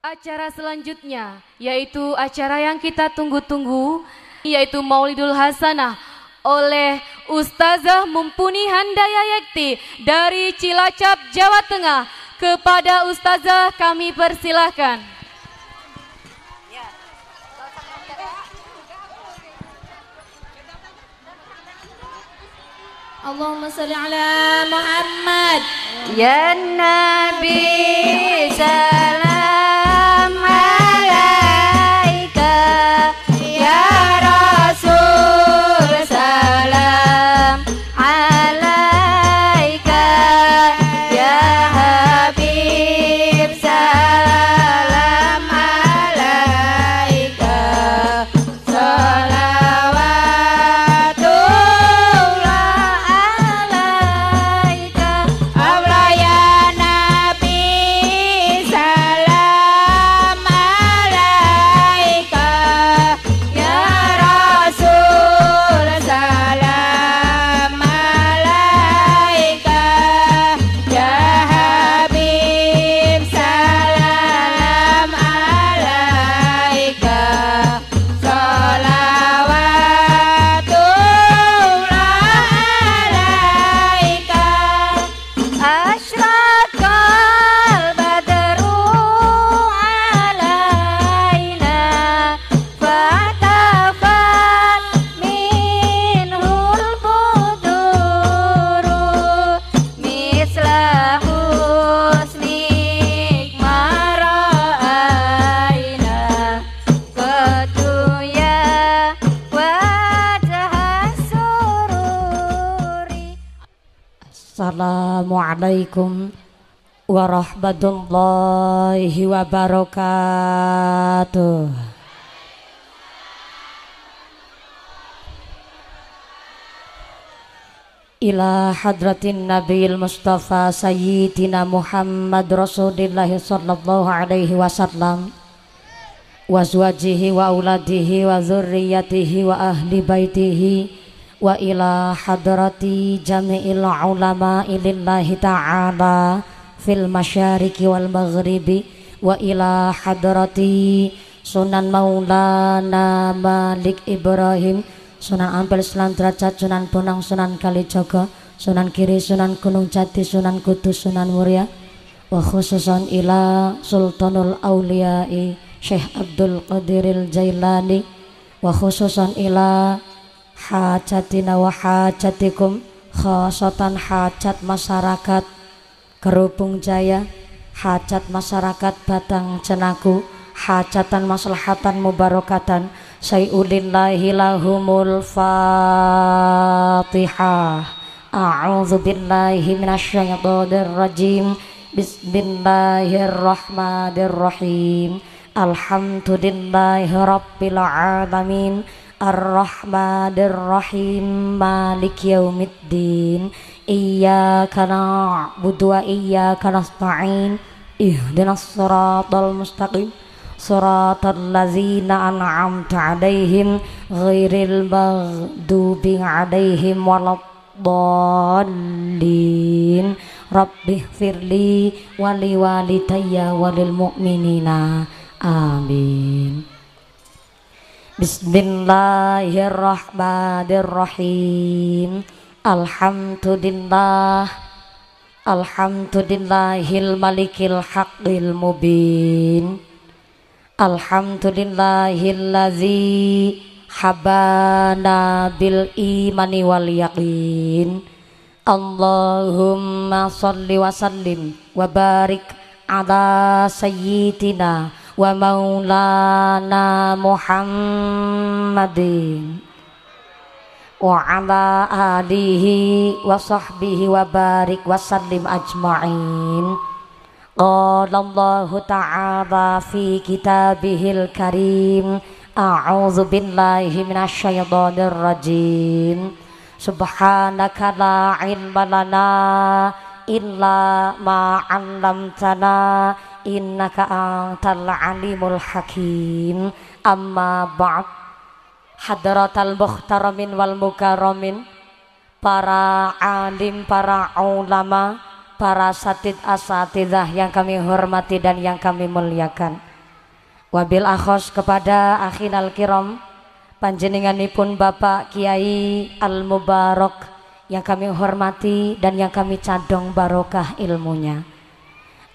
Acara selanjutnya yaitu acara yang kita tunggu-tunggu yaitu Maulidul Hasanah oleh Ustazah Mumpuni Handaya Yekti dari Cilacap, Jawa Tengah. Kepada Ustazah kami persilahkan. Allahumma salli ala Muhammad Ya Nabi salam warahmatullahi wabarakatuh. Ila hadratin Nabil Mustafa Sayyidina Muhammad Rasulullah sallallahu alaihi wasallam wa azwajihi wa auladihi wa zurriyatihi wa ahli baitihi wa ila hadrati jami'il ulama lillahi ta'ala fil masyariki wal maghribi wa ila hadrati. Sunan maulana malik ibrahim. Sunan ampel sunan derajat sunan bonang sunan kalijogo sunan kiri sunan gunung jati sunan kudus sunan muria. Wa khususan ila sultanul awliyai syekh abdul qadiril jailani. Wa khususan ila hajatina wa hajatikum khasatan hajat masyarakat Kerubung Jaya hajat masyarakat Batang Cenaku hajatan maslahatan mubarakatan sayulillahi lahumul fatihah. A'udzu billahi minasyaitonir rajim bismillahirrahmanirrahim. Alhamdulillahi rabbil alamin. Ar-Rahmanir Rahim Malik Yaumiddin Iyyaka na'budu wa iyyaka nasta'in Ihdinas siratal mustaqim Siratal ladzina an'amta 'alaihim ghairil maghdubi 'alaihim waladdallin Rabbi firli wali walidayya walil mu'minina Amin Bismillahirrahmanirrahim Alhamdulillah. Alhamdulillahil malikil haqqil mubin. Alhamdulillahillazi habana bil imani wal yaqin. Allahumma salli wa sallim wa barik ala sayyidina wa maulana Muhammadin wa ala alihi wa sahbihi wa barik wa sallim ajma'in qala Allah ta'ala fi kitabihil karim a'udzu billahi minasyaitonir rajim subhanaka la ilma lana illa ma 'allamtana innaka antal alimul hakim amma ba'd hadratal muhtaramin wal mukarramin para alim para ulama para satid asatidah yang kami hormati dan yang kami muliakan. Wabil akhos kepada akhinal kiram panjenenganipun Bapak Kiai Al Mubarak yang kami hormati dan yang kami cadong barokah ilmunya.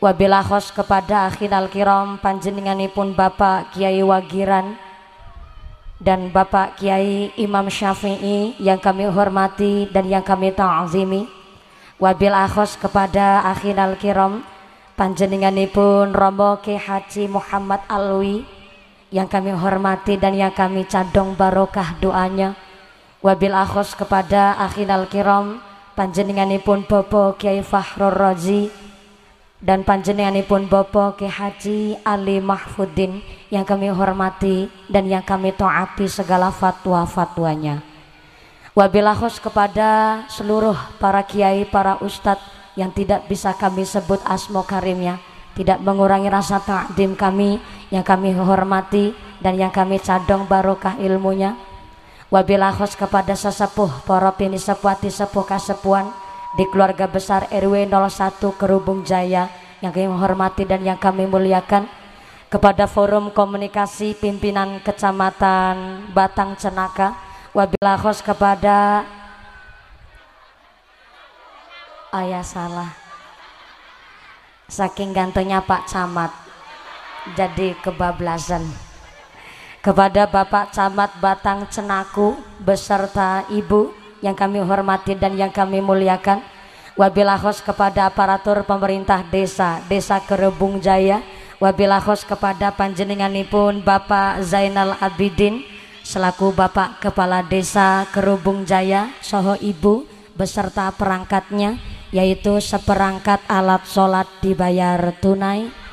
Wabil akhos kepada akhinal kiram panjenenganipun Bapak Kiai Wagiran dan Bapak Kiai Imam Syafi'i yang kami hormati dan yang kami ta'zimi. Wabil akhos kepada akhinal kiram panjenenganipun Romo Ki Haji Muhammad Alwi yang kami hormati dan yang kami cadong barokah doanya. Wabil akhos kepada akhinal kiram panjenenganipun Bobo Kiai Fahrur Razi dan panjenenganipun Bobo Ki Haji Ali Mahfudin yang kami hormati dan yang kami taati segala fatwa-fatwanya. Wabil akhos kepada seluruh para kiai, para ustadz yang tidak bisa kami sebut asmo karimnya tidak mengurangi rasa takdim kami yang kami hormati dan yang kami cadong barokah ilmunya. Wabilahos kepada sesepuh para pini sepuati sepuh kasepuan di keluarga besar RW 01 Kerubung Jaya yang kami hormati dan yang kami muliakan kepada forum komunikasi pimpinan kecamatan Batang Cenaka wabilahos kepada ayah salah. Saking gantengnya Pak Camat jadi kebablasan. Kepada Bapak Camat Batang Cenaku beserta Ibu yang kami hormati dan yang kami muliakan. Wabilahos kepada aparatur pemerintah desa desa Kerebung Jaya wabilahos kepada panjenenganipun Bapak Zainal Abidin selaku Bapak Kepala Desa Kerubung Jaya Soho Ibu beserta perangkatnya yaitu seperangkat alat sholat dibayar tunai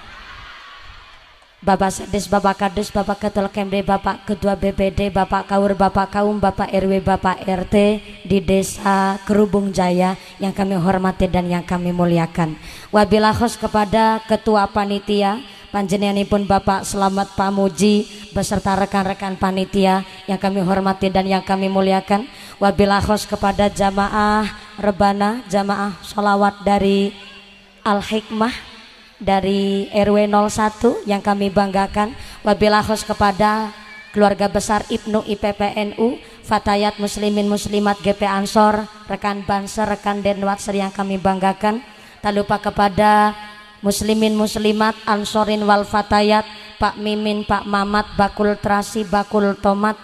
Bapak Sedis, Bapak Kades, Bapak Ketua Kemde, Bapak Ketua BPD, Bapak Kaur, Bapak Kaum, Bapak RW, Bapak RT di Desa Kerubung Jaya yang kami hormati dan yang kami muliakan. Wabilahos kepada Ketua Panitia, panjenenganipun Bapak Selamat Pamuji beserta rekan-rekan panitia yang kami hormati dan yang kami muliakan wabilahos kepada jamaah rebana jamaah sholawat dari Al Hikmah dari RW 01 yang kami banggakan. Wabilahos kepada keluarga besar Ibnu IPPNU Fatayat Muslimin Muslimat GP Ansor rekan Banser rekan Denwatser yang kami banggakan. Tak lupa kepada Muslimin Muslimat Ansorin wal Fatayat Pak Mimin Pak Mamat Bakul Trasi Bakul Tomat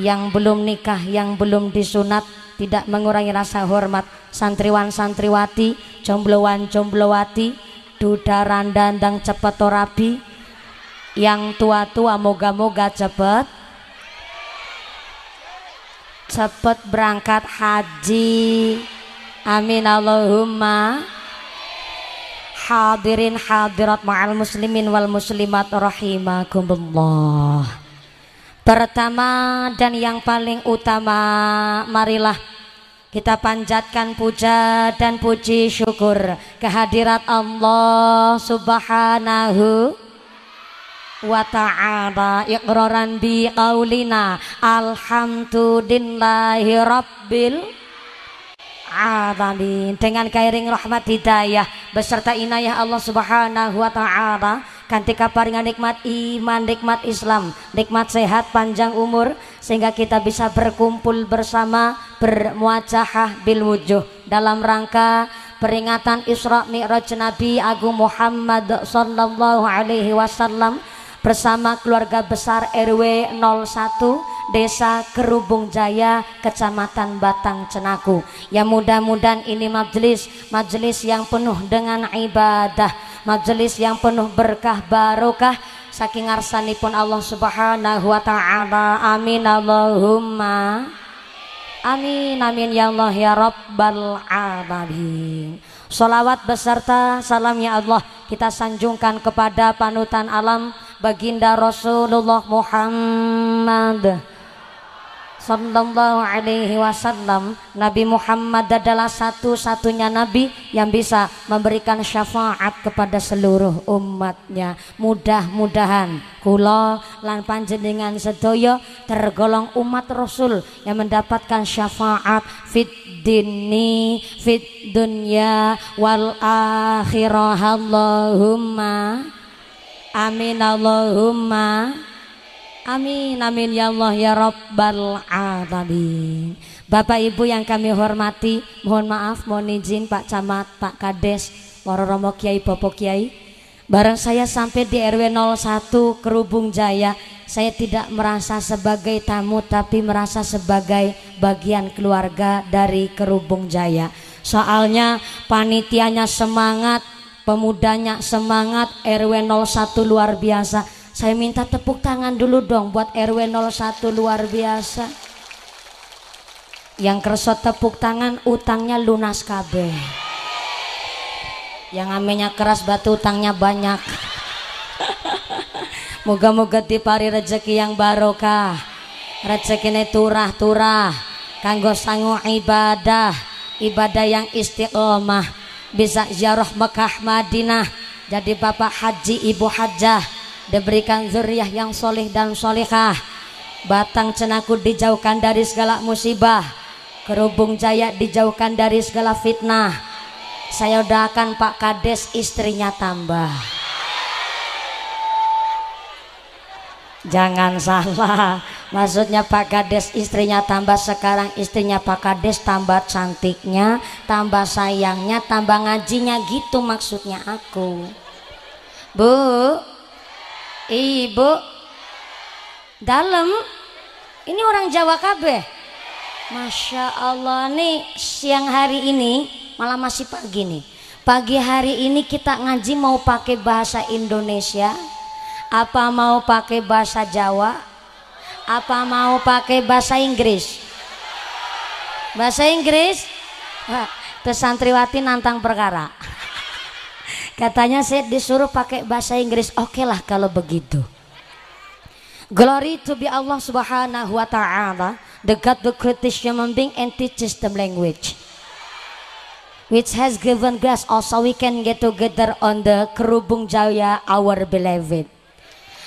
yang belum nikah, yang belum disunat tidak mengurangi rasa hormat. Santriwan santriwati, jombloan jomblowati, duda randandang cepet torabi, yang tua-tua moga-moga cepet. Cepet berangkat haji. Amin Allahumma. Hadirin hadirat ma'al muslimin wal muslimat rahimakumullah. Pertama dan yang paling utama marilah kita panjatkan puja dan puji syukur kehadirat Allah Subhanahu wa ta'ala. Iqraran bi qaulina alhamdulillahi rabbil alamin dengan kairing rahmat hidayah beserta inayah Allah Subhanahu wa taala kanti kaparingan nikmat iman, nikmat Islam, nikmat sehat, panjang umur sehingga kita bisa berkumpul bersama bermuajahah bil wujuh dalam rangka peringatan Isra Mi'raj Nabi Agung Muhammad sallallahu alaihi wasallam bersama keluarga besar RW 01 Desa Kerubung Jaya, Kecamatan Batang Cenaku. Ya mudah-mudahan ini majelis, majelis yang penuh dengan ibadah, majelis yang penuh berkah barokah saking pun Allah Subhanahu wa taala. Amin Allahumma. Amin amin ya Allah ya Rabbal alamin. Salawat beserta salam ya Allah kita sanjungkan kepada panutan alam baginda Rasulullah Muhammad Sallallahu alaihi wasallam. Nabi Muhammad adalah satu-satunya Nabi yang bisa memberikan syafaat kepada seluruh umatnya. Mudah-mudahan kula lan panjenengan sedoyo tergolong umat Rasul yang mendapatkan syafaat fit dini fit dunya wal akhirah. Allahumma Amin Allahumma. Amin amin ya Allah ya Rabbal alamin. Bapak Ibu yang kami hormati Mohon maaf mohon izin Pak Camat Pak Kades Waro Romo Kiai Bopo Kiai. Bareng saya sampai di RW 01 Kerubung Jaya Saya tidak merasa sebagai tamu Tapi merasa sebagai bagian keluarga dari Kerubung Jaya. Soalnya panitianya semangat Pemudanya semangat RW 01 luar biasa saya minta tepuk tangan dulu dong buat RW 01 luar biasa. Yang keresot tepuk tangan utangnya lunas KB. Yang amenya keras batu utangnya banyak. Moga-moga dipari rezeki yang barokah. Rezekine turah-turah. Kanggo sangu ibadah. Ibadah yang istiqomah. Bisa ziarah Mekah Madinah. Jadi bapak haji ibu hajah. Diberikan zuriah yang soleh dan solehah batang cenaku dijauhkan dari segala musibah. Kerubung jaya dijauhkan dari segala fitnah. Saya doakan Pak Kades istrinya tambah Jangan salah. Maksudnya Pak Kades istrinya tambah Sekarang istrinya Pak Kades tambah cantiknya Tambah sayangnya Tambah ngajinya. Gitu maksudnya aku. Bu. Ibu. Dalam Ini orang Jawa kabeh. Masya Allah nih siang hari ini malah masih pagi nih. Pagi hari ini kita ngaji mau pakai bahasa Indonesia Apa mau pakai bahasa Jawa Apa mau pakai bahasa Inggris Bahasa Inggris Wah, Santriwati nantang perkara Katanya saya disuruh pakai bahasa Inggris. Oke lah kalau begitu. Glory to be Allah subhanahu wa ta'ala. The God the creates human being and teaches them language. Which has given grace also we can get together on the Kerubung Jaya our beloved.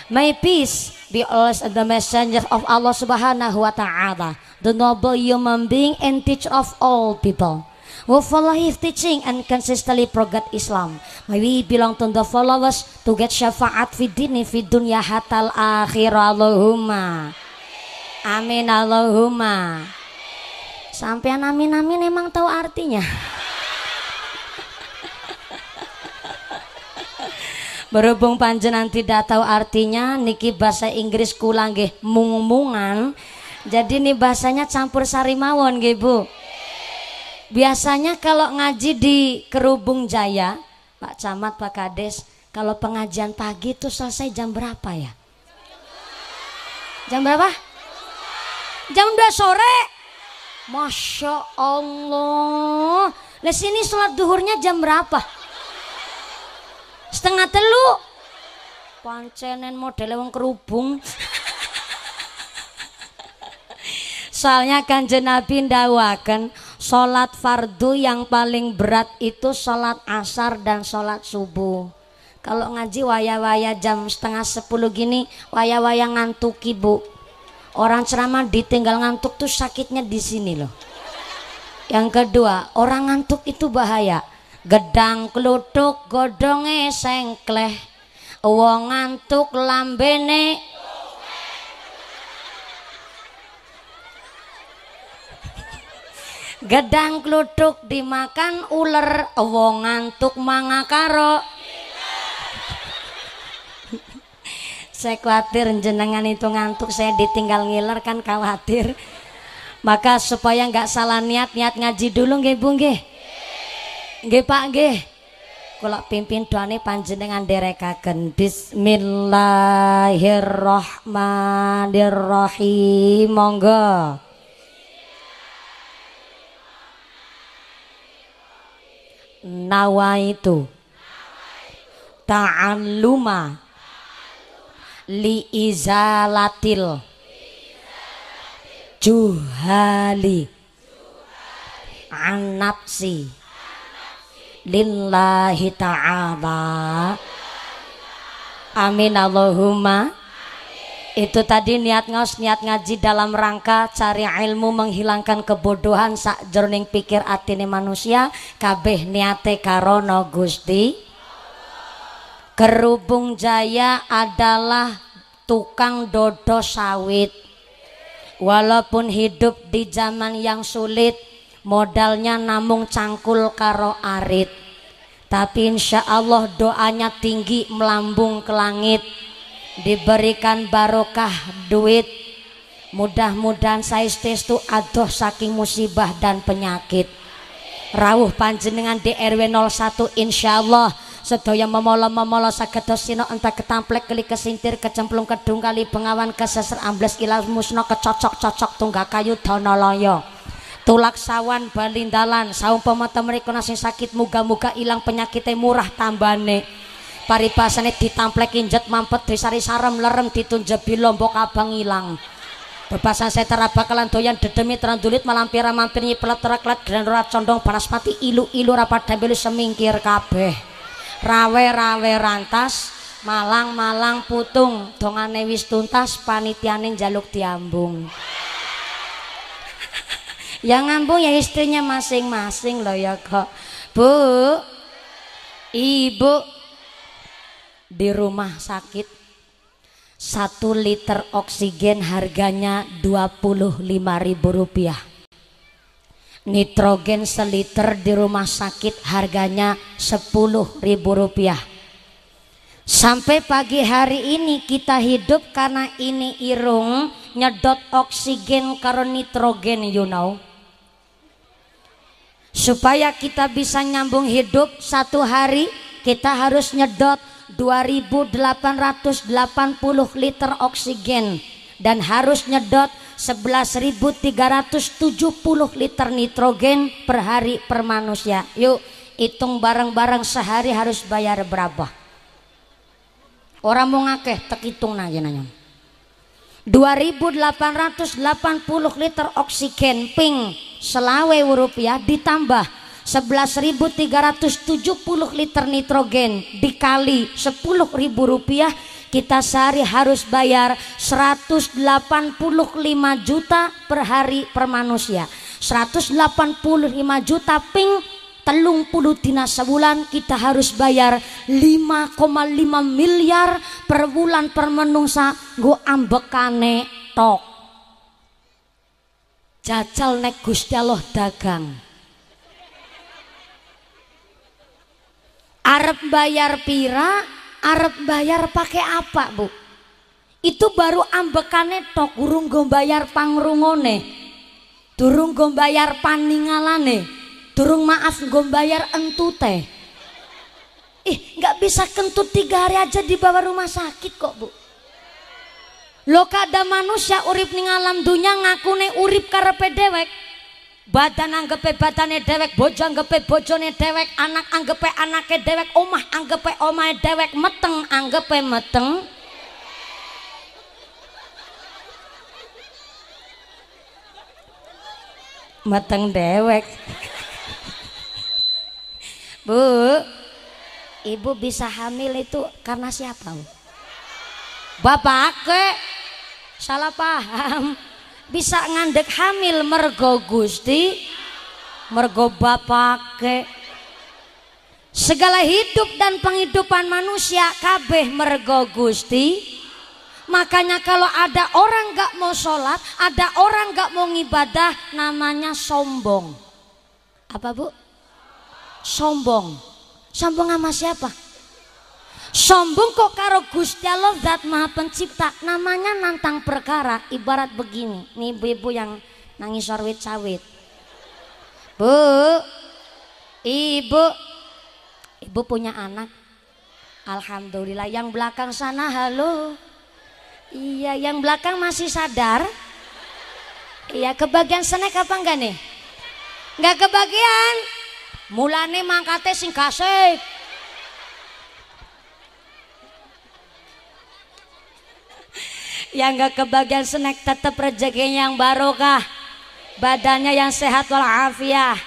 May peace be always the messenger of Allah subhanahu wa ta'ala. The noble human being and teacher of all people who follow his teaching and consistently progress Islam. May we belong to the followers to get syafaat fi dini fi dunya hatal akhir Allahumma. Amin Allahumma. Sampean amin amin emang tahu artinya. Berhubung panjenan tidak tahu artinya niki bahasa Inggris kulang nggih mung-mungan. Jadi nih bahasanya campur sari mawon nggih Bu. Biasanya kalau ngaji di Kerubung Jaya, Pak Camat, Pak Kades, kalau pengajian pagi itu selesai jam berapa ya? Jam berapa? Jam 2 sore. Masya Allah. Nah sini sholat duhurnya jam berapa? Setengah telu. Pancenen model wong kerubung. Soalnya kan Nabi ndawakan Sholat fardu yang paling berat itu sholat asar dan sholat subuh. Kalau ngaji waya-waya jam setengah sepuluh gini, waya-waya ngantuk ibu. Orang ceramah ditinggal ngantuk tuh sakitnya di sini loh. Yang kedua, orang ngantuk itu bahaya. Gedang kelutuk godonge sengkleh. Wong ngantuk lambene. Gedang kluduk dimakan ular wong ngantuk mangakaro saya khawatir jenengan itu ngantuk saya ditinggal ngiler kan khawatir. Maka supaya nggak salah niat niat ngaji dulu nggih Bu nggih nggih Pak nggih. Kula pimpin doane panjenengan derekaken bismillahirrahmanirrahim. Monggo. Nawaitu. Ta'alluma. Li izalatil juhali. An nafsi lillahi ta'ala. Amin Allahumma. Itu tadi niat ngos niat ngaji dalam rangka cari ilmu menghilangkan kebodohan sak jroning pikir atine manusia kabeh niate karono Gusti. Kerubung Jaya adalah tukang dodo sawit. Walaupun hidup di zaman yang sulit, modalnya namung cangkul karo arit. Tapi insya Allah doanya tinggi melambung ke langit. Diberikan barokah duit. Mudah-mudahan saya tu adoh saking musibah dan penyakit. Rawuh panjenengan di RW 01 insya Allah sedaya memola sagedos sino entah ketamplek keli kesintir kecemplung kedung kali bengawan keseser ambles ilal musno kecocok cocok tunggak kayu donoloyo tulak sawan balindalan saung pemata mereka nasi sakit muga-muga ilang penyakitnya murah tambane. Paripasane ditamplek injet mampet disari sarem lerem ditunjebi lombok abang ilang. Bebasan saya terabakalan doyan dedemi terandulit malampira mampir nyipelat teraklat dan condong panaspati ilu ilu rapat dambilu semingkir kabeh. Rawe-rawe rantas malang-malang putung dongane wis tuntas panitiane jaluk diambung yang ngambung ya istrinya masing-masing loh ya kok. Bu ibu di rumah sakit satu liter oksigen harganya 25 ribu rupiah. Nitrogen seliter di rumah sakit harganya 10 ribu rupiah. Sampai pagi hari ini kita hidup karena ini irung nyedot oksigen karo nitrogen you know supaya kita bisa nyambung hidup satu hari kita harus nyedot 2880 liter oksigen dan harus nyedot 11.370 liter nitrogen per hari per manusia. Yuk hitung bareng-bareng sehari harus bayar berapa? Orang mau ngakeh tak hitung aja nanya. 2880 liter oksigen ping selawe rupiah ditambah 11.370 liter nitrogen dikali 10.000 rupiah. Kita sehari harus bayar 185 juta per hari per manusia. 185 juta ping telung puluh dina sebulan kita harus bayar 5,5 miliar per bulan per menungsa go ambekane tok jajal nek Gusti Allah dagang Arab bayar pira Arab bayar pakai apa bu? Itu baru ambekane tok urung go bayar pangrungone. Durung go bayar paningalane. Durung maaf go bayar entute. Ih, nggak bisa kentut tiga hari aja di bawah rumah sakit kok bu. Lo kada manusia urip ning alam dunya ngakune urip karepe dewek badan anggepe badane dewek bojo anggepe bojone dewek anak anggepe anake dewek omah anggepe omahe dewek meteng anggepe meteng meteng dewek Bu. Ibu bisa hamil itu karena siapa? Bapak ke. Salah paham. Bisa ngandek hamil mergo Gusti mergo bapake segala hidup dan penghidupan manusia kabeh mergo Gusti. Makanya kalau ada orang gak mau sholat ada orang gak mau ngibadah namanya sombong. Apa bu sombong. Sombong sama siapa? Sombong kok karo Gusti Allah zat maha pencipta. Namanya nantang perkara ibarat begini. Nih ibu-ibu yang nangis sawit sawit bu ibu. Ibu punya anak. Alhamdulillah yang belakang sana halo. Iya yang belakang masih sadar. Iya kebagian snack apa enggak nih? Enggak kebagian mulane mangkate sing kasih yang gak kebagian snack tetap rezekinya yang barokah. Badannya yang sehat walafiat.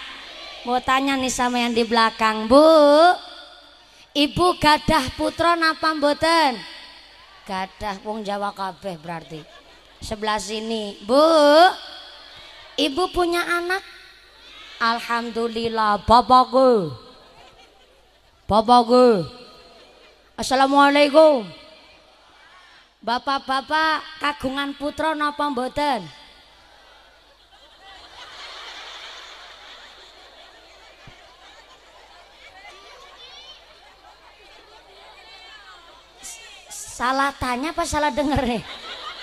Mau tanya nih sama yang di belakang bu. Ibu gadah putra napa mboten? Gadah wong Jawa kabeh berarti. Sebelah sini bu. Ibu punya anak Alhamdulillah bapakku bapakku Assalamualaikum. Bapak-bapak kagungan putra napa mboten? Salah tanya apa salah denger nih?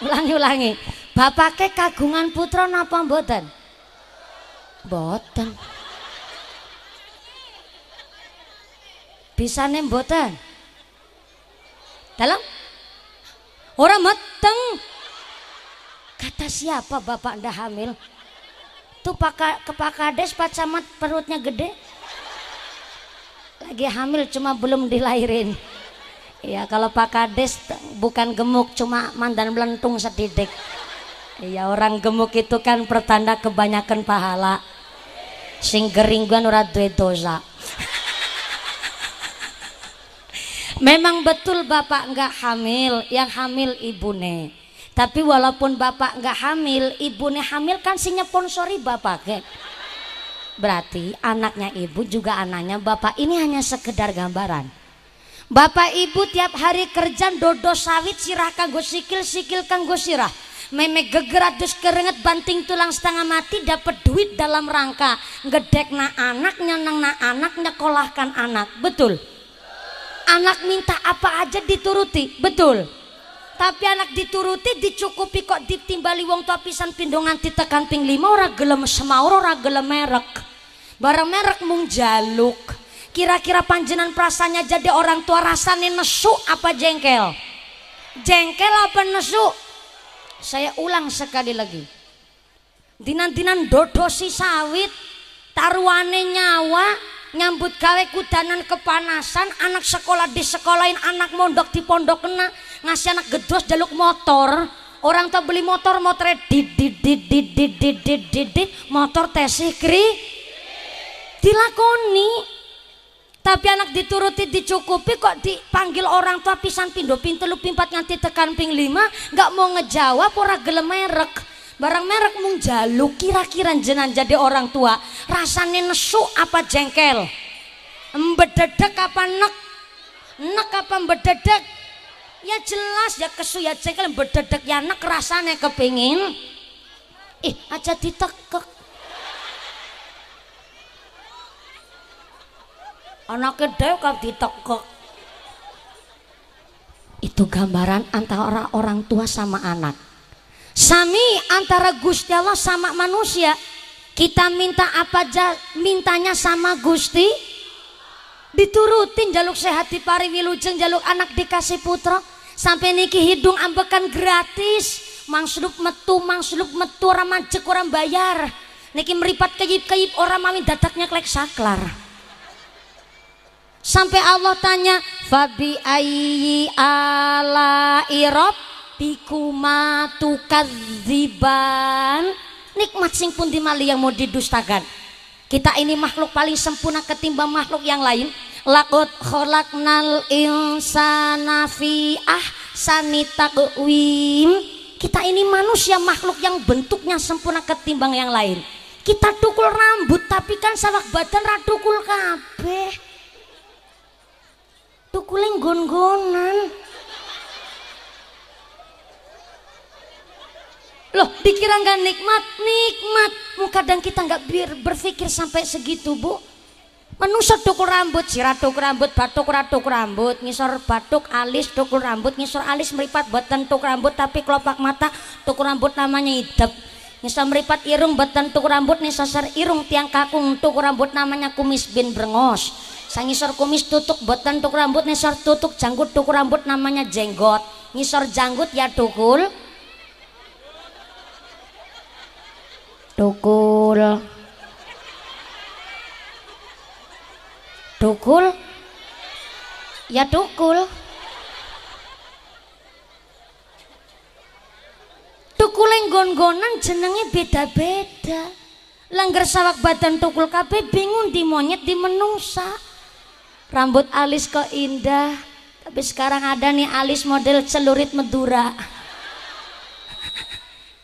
Ulangi ulangi. Bapaknya kagungan putra napa mboten? Mboten. Bisane mboten? Dalam? Orang meteng. Kata siapa bapak ndak hamil? Tuh pak ke Pak Camat perutnya gede. Lagi hamil cuma belum dilahirin. Iya kalau Pak Kades bukan gemuk cuma mandan melentung sedidik. Iya orang gemuk itu kan pertanda kebanyakan pahala. Sing geringguan ora duwe dosa. Memang betul bapak nggak hamil, yang hamil ibune. Tapi walaupun bapak nggak hamil, ibune hamil kan si nyponsori bapak ke. Berarti anaknya ibu juga anaknya bapak ini hanya sekedar gambaran. Bapak ibu tiap hari kerja dodo sawit sirah kanggo sikil sikil kanggo sirah. Meme geger adus keringet banting tulang setengah mati dapat duit dalam rangka ngedek na anak nyeneng na anak nyekolahkan anak. Betul. Anak minta apa aja dituruti. Betul. Tapi anak dituruti dicukupi kok ditimbali wong tua pisan pindongan tekan ping lima ora gelem semaur ora gelem merek. Barang merek mung jaluk. Kira-kira panjenan perasaannya jadi orang tua rasanya nesu apa jengkel? Jengkel apa nesu saya ulang sekali lagi. Dinan-dinan dodosi sawit, taruane nyawa, nyambut gawe kudanan kepanasan, anak sekolah di sekolahin, anak mondok di pondok kena, ngasih anak gedos jaluk motor, orang tuh beli motor motor didit didit didit didit motor tesih kri dilakoni tapi anak dituruti dicukupi kok dipanggil orang tua pisan pindo pintu lu pimpat nganti tekan ping lima nggak mau ngejawab ora gelem merek. Barang merek mung jaluk kira-kira jenan jadi orang tua. Rasanya nesu apa jengkel? Mbededek apa nek? Nek apa mbededek? Ya jelas ya kesu ya jengkel mbededek ya nek rasanya kepingin. Ih aja ditekek anak gede kau ditekek itu gambaran antara orang tua sama anak Sami antara Gusti Allah sama manusia. Kita minta apa aja mintanya sama Gusti. Diturutin jaluk sehat di pari wilujeng jaluk anak dikasih putra. Sampai niki hidung ambekan gratis. Mangslup metu, mangslup metu orang mancek orang bayar. Niki meripat kayip-kayip orang mami dataknya klek saklar. Sampai Allah tanya, Fabi ayyi ala irob Bikuma kadziban nikmat sing pun dimali yang mau didustakan. Kita ini makhluk paling sempurna ketimbang makhluk yang lain. Lakot kholaknal insana fi ahsani taqwim. Kita ini manusia makhluk yang bentuknya sempurna ketimbang yang lain. Kita tukul rambut tapi kan sawak badan radukul kabeh tukuling gon-gonan Loh, dikira nggak nikmat? Nikmat. Kadang kita nggak berpikir sampai segitu, Bu. Manusia tukul rambut, sirat tukul rambut, batuk ratuk rambut, ngisor batuk, alis tukul rambut, ngisor alis meripat batan tukul rambut, tapi kelopak mata tukul rambut namanya hidup. Ngisor meripat irung batan tukul rambut, nisasar irung tiang kakung tukul rambut namanya kumis bin brengos. Sang ngisor kumis tutuk batan tukul rambut, nisor tutuk janggut tukul rambut namanya jenggot. Ngisor janggut ya tukul Tukul. Tukul. Ya tukul. Tukul yang gon-gonan jenenge beda-beda. Langgar sawak badan tukul kabeh bingung di monyet di menungsa. Rambut alis kok indah, tapi sekarang ada nih alis model celurit medura.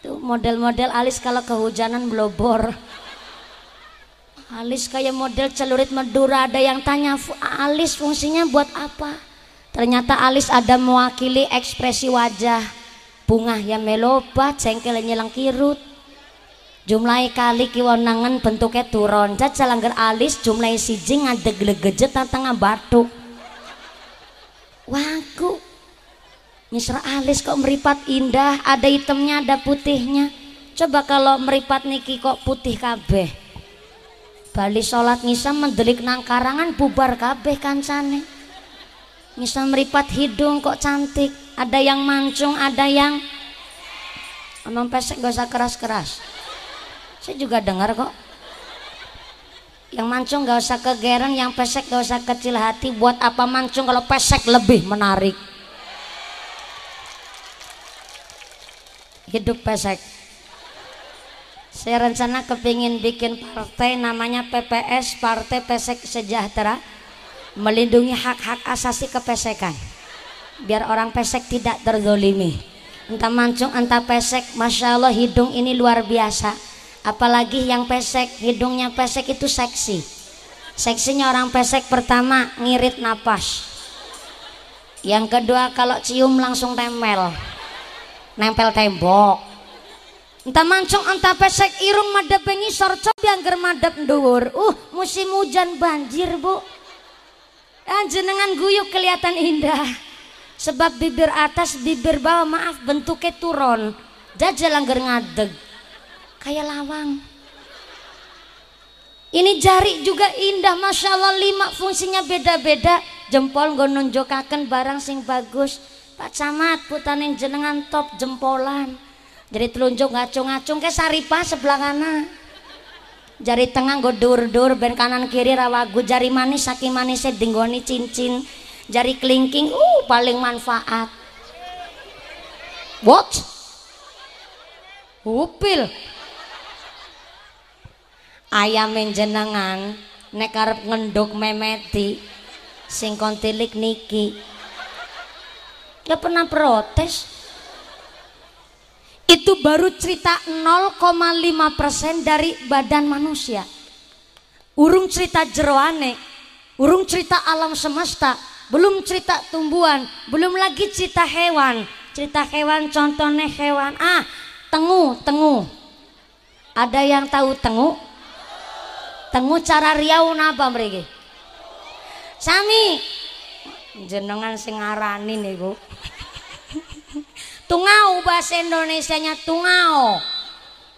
Tuh model-model alis kalau kehujanan blobor. Alis kayak model celurit Madura ada yang tanya alis fungsinya buat apa? Ternyata alis ada mewakili ekspresi wajah. Bunga yang melobat, cengkel kirut. Jumlahi kali kiwonangan bentuknya turun. Jajal langgar alis jumlahi siji ngadeg tengah batu. Waku. Nyisra alis kok meripat indah, ada hitamnya, ada putihnya. Coba kalau meripat niki kok putih kabeh. Bali sholat ngisa mendelik nang karangan bubar kabeh kancane. Ngisa meripat hidung kok cantik. Ada yang mancung, ada yang Emang pesek gak usah keras-keras. Saya juga dengar kok. Yang mancung gak usah kegeran, yang pesek gak usah kecil hati. Buat apa mancung kalau pesek lebih menarik. Hidup pesek. Saya rencana kepingin bikin partai namanya PPS Partai Pesek Sejahtera melindungi hak-hak asasi kepesekan biar orang pesek tidak terzolimi entah mancung entah pesek Masya Allah hidung ini luar biasa apalagi yang pesek hidungnya pesek itu seksi. Seksinya orang pesek pertama ngirit napas. Yang kedua kalau cium langsung tempel nempel tembok. Entah mancung entah pesek irung madep bengi sorcop yang germadep nduwur uh musim hujan banjir bu. Dan jenengan guyuk kelihatan indah. Sebab bibir atas bibir bawah maaf bentuknya turun. Jajal langgar ngadeg kayak lawang. Ini jari juga indah Masya Allah lima fungsinya beda-beda. Jempol gue nunjukakan barang sing bagus. Pak Camat putanin jenengan top jempolan. Jadi telunjuk ngacung-ngacung ke saripa sebelah kanan jari tengah gue dur-dur ben kanan kiri rawagu jari manis saking manisnya dinggoni cincin. Jari kelingking uh paling manfaat. What? Upil ayam jenengan nek arep ngenduk memeti sing kontilik niki ya pernah protes itu baru cerita 0,5% dari badan manusia urung cerita jeroane urung cerita alam semesta belum cerita tumbuhan, belum lagi cerita hewan. Cerita hewan contohnya hewan ah tengu, tengu. Ada yang tahu tengu? Tengu cara riau napa mriki? Sami jenengan sing ngarani niku. tungau bahasa Indonesianya tungau.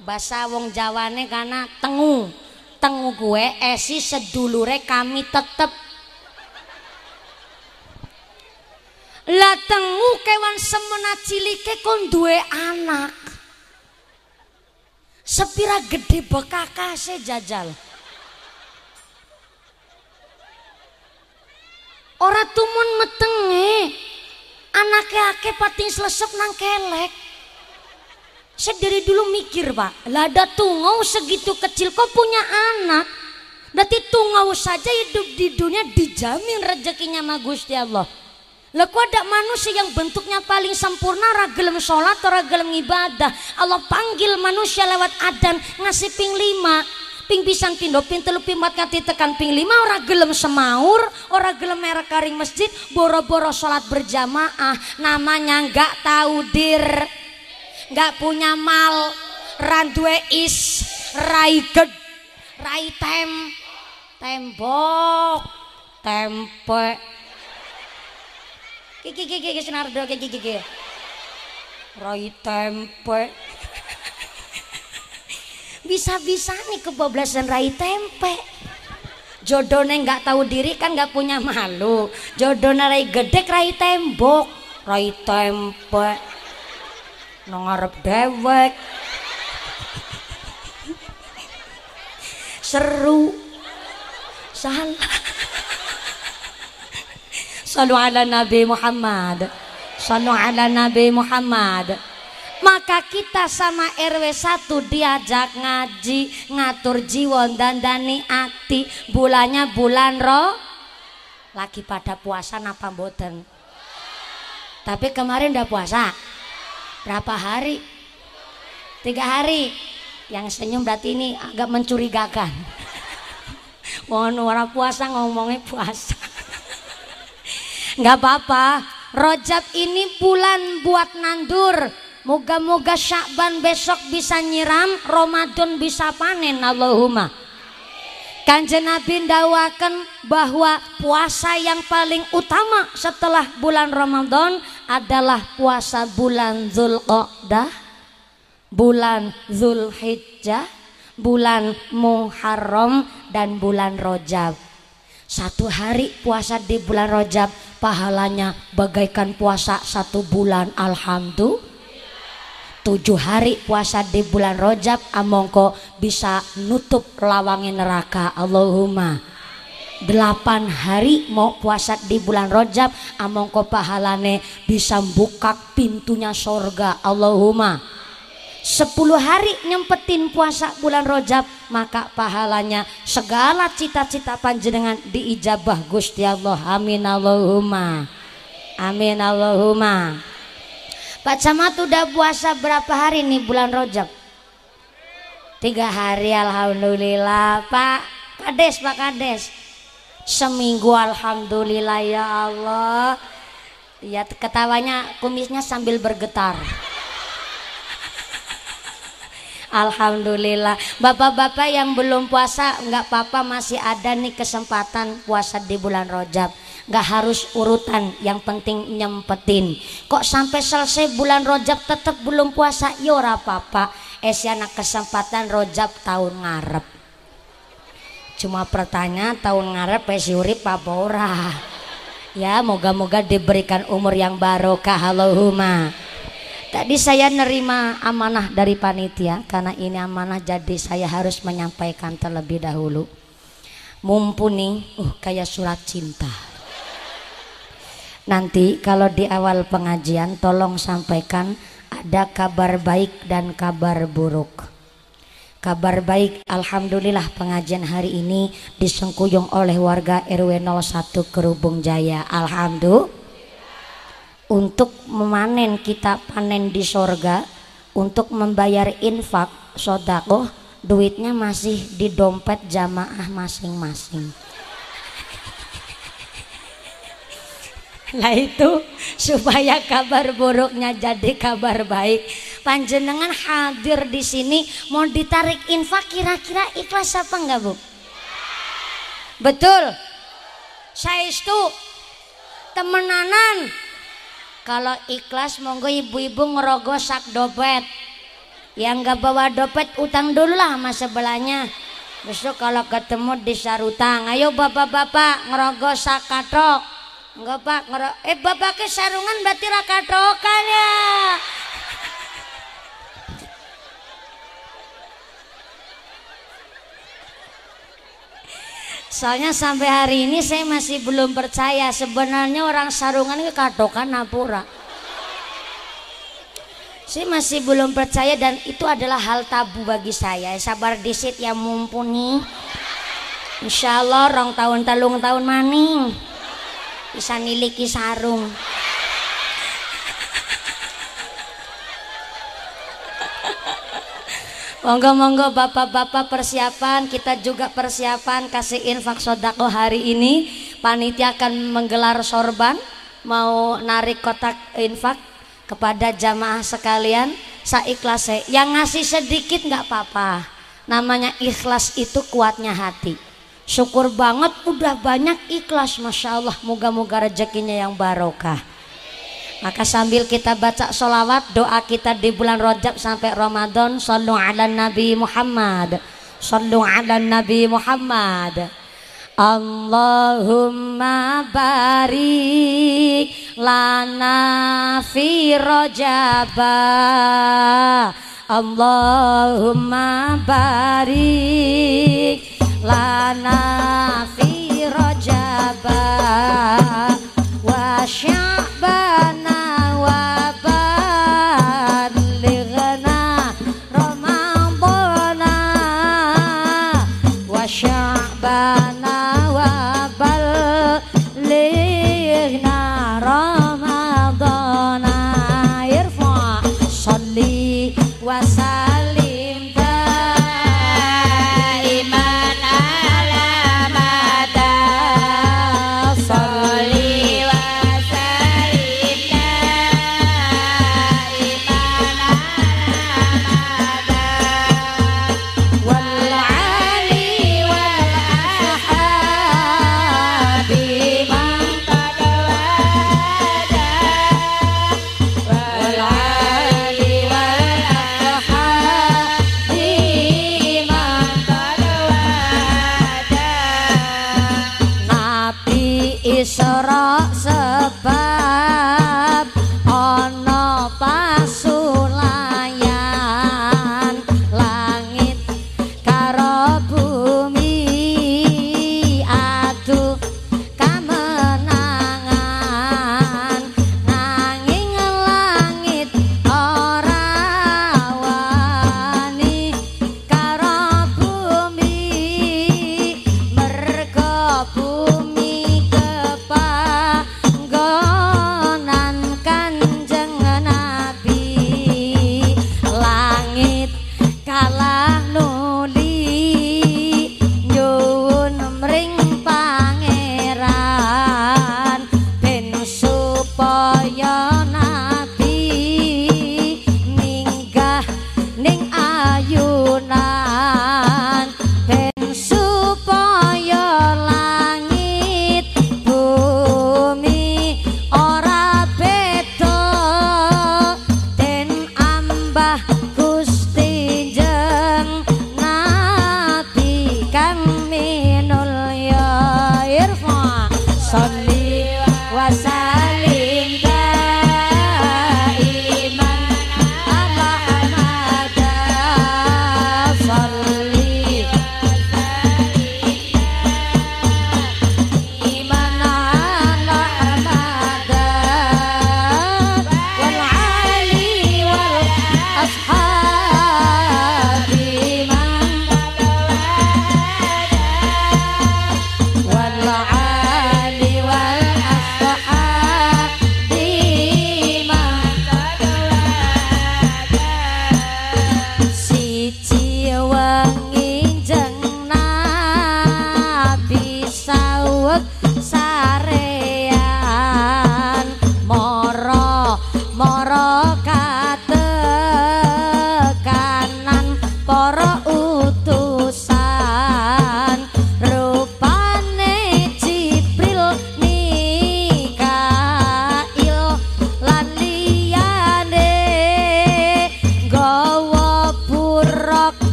Bahasa wong Jawane karena tengu. Tengu gue esi sedulure kami tetep lah tengu kewan semena cilike kon duwe anak sepira gede bekakase jajal ora tumun metenge anaknya ake pating selesep nang kelek saya dari dulu mikir pak lah ada tungau segitu kecil kok punya anak Berarti tungau saja hidup di dunia dijamin rezekinya sama Gusti Allah. Lah ada manusia yang bentuknya paling sempurna ragelem sholat atau ragelem ibadah. Allah panggil manusia lewat adan ngasih ping lima. Ping pisan pindo ping telu ping empat ngati tekan ping lima ora gelem semaur, ora gelem merek karing masjid, boro-boro sholat berjamaah, namanya nggak tahu dir, nggak punya mal, randue is, rai ged, rai tem, tembok, tempe, Kiki kiki kiki senardo kiki kiki. Roy tempe. Bisa-bisa nih kebablasan rai tempe. Jodohnya nggak tahu diri kan nggak punya malu. Jodohnya rai gede rai tembok. Rai tempe. Nongarep dewek. Seru. Salah. Sallu ala Nabi Muhammad. Sallu ala Nabi Muhammad. Maka kita sama RW 1 diajak ngaji, ngatur jiwa dan dani ati. Bulannya bulan roh. Lagi pada puasa napa mboten? Tapi kemarin udah puasa. Berapa hari? Tiga hari. Yang senyum berarti ini agak mencurigakan. Mohon orang puasa ngomongnya puasa. Nggak apa-apa. Rojab ini bulan buat nandur. Moga-moga Syakban besok bisa nyiram, Ramadan bisa panen Allahumma. Kanjeng Nabi dawakan bahwa puasa yang paling utama setelah bulan Ramadan adalah puasa bulan Zulqa'dah, bulan Zulhijjah, bulan Muharram dan bulan Rojab. Satu hari puasa di bulan Rojab pahalanya bagaikan puasa satu bulan Alhamdulillah tujuh hari puasa di bulan Rojab amongko bisa nutup lawangi neraka. Allahumma. Delapan hari mau puasa di bulan Rojab amongko pahalane bisa buka pintunya sorga. Allahumma. Sepuluh hari nyempetin puasa bulan Rojab maka pahalanya segala cita-cita panjenengan diijabah Gusti Allah. Amin Allahumma. Amin Allahumma Pak Camat udah puasa berapa hari nih bulan Rojab? Tiga hari Alhamdulillah Pak. Kades Pak Kades. Seminggu Alhamdulillah ya Allah. Ya ketawanya kumisnya sambil bergetar. Alhamdulillah. Bapak-bapak yang belum puasa nggak apa-apa masih ada nih kesempatan puasa di bulan Rojab nggak harus urutan yang penting nyempetin. Kok sampai selesai bulan rojab tetap belum puasa? Ya papa esiana kesempatan rojab tahun ngarep. Cuma pertanyaan tahun ngarep es urip apa ora? Ya moga-moga diberikan umur yang barokah. Allahumma. Tadi saya nerima amanah dari panitia karena ini amanah jadi saya harus menyampaikan terlebih dahulu. Mumpuni uh kayak surat cinta Nanti kalau di awal pengajian tolong sampaikan ada kabar baik dan kabar buruk. Kabar baik, Alhamdulillah pengajian hari ini disengkuyung oleh warga RW 01 Kerubung Jaya. Alhamdulillah. Untuk memanen kita panen di sorga, untuk membayar infak, sodakoh, duitnya masih di dompet jamaah masing-masing. Nah itu supaya kabar buruknya jadi kabar baik. Panjenengan hadir di sini mau ditarik infak kira-kira ikhlas apa enggak bu? Betul. Saya itu temenanan. Kalau ikhlas monggo ibu-ibu ngerogoh sak dompet. Yang nggak bawa dompet utang dulu lah sama sebelahnya. Besok kalau ketemu di sarutang, ayo bapak-bapak ngerogoh sak katok Enggak pak, ngero eh bapaknya sarungan berarti raka tokan ya. Soalnya sampai hari ini saya masih belum percaya sebenarnya orang sarungan itu katokan napura. Saya masih belum percaya dan itu adalah hal tabu bagi saya. Sabar disit yang mumpuni. Insya Allah orang tahun talung tahun maning bisa niliki sarung. Monggo-monggo bapak-bapak persiapan. Kita juga persiapan kasih infak sodako hari ini. Panitia akan menggelar sorban. Mau narik kotak infak kepada jamaah sekalian. Saikhlas Yang ngasih sedikit nggak apa-apa. Namanya ikhlas itu kuatnya hati Syukur banget udah banyak ikhlas Masya Allah. Moga-moga rezekinya yang barokah. Maka sambil kita baca sholawat Doa kita di bulan Rajab sampai Ramadan Sallu ala Nabi Muhammad. Sallu ala Nabi Muhammad. Allahumma barik lana fi rajabah Allahumma barik lana fi rajaba wa sya'bana wa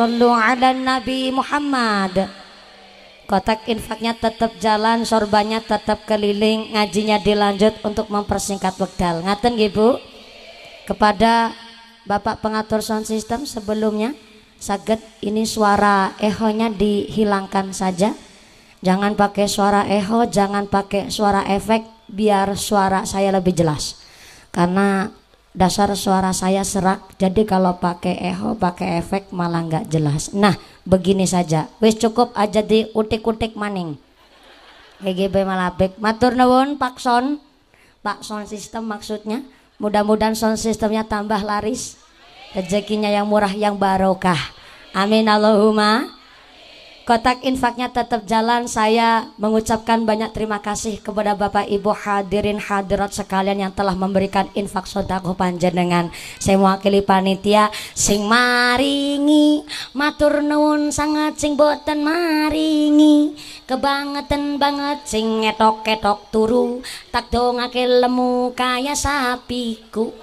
Sallu ala Nabi Muhammad. Kotak infaknya tetap jalan, sorbannya tetap keliling, ngajinya dilanjut untuk mempersingkat waktu. Ngaten nggih Bu? Kepada Bapak pengatur sound system sebelumnya saged ini suara ehonya dihilangkan saja. Jangan pakai suara eho, jangan pakai suara efek biar suara saya lebih jelas. Karena dasar suara saya serak jadi kalau pakai eho pakai efek malah nggak jelas. Nah begini saja. Wis cukup aja di utik-utik maning GGB Malabek. Matur nuwun Pak Son. Pak Son sistem maksudnya. Mudah-mudahan sound sistemnya tambah laris. Rezekinya yang murah yang barokah. Amin Allahumma Kotak infaknya tetap jalan. Saya mengucapkan banyak terima kasih kepada Bapak Ibu hadirin hadirat sekalian yang telah memberikan infak sodakoh panjenengan. Saya mewakili panitia sing maringi matur nuwun sangat sing boten maringi kebangetan banget sing ngetok-ketok turu tak dongake lemu kaya sapiku.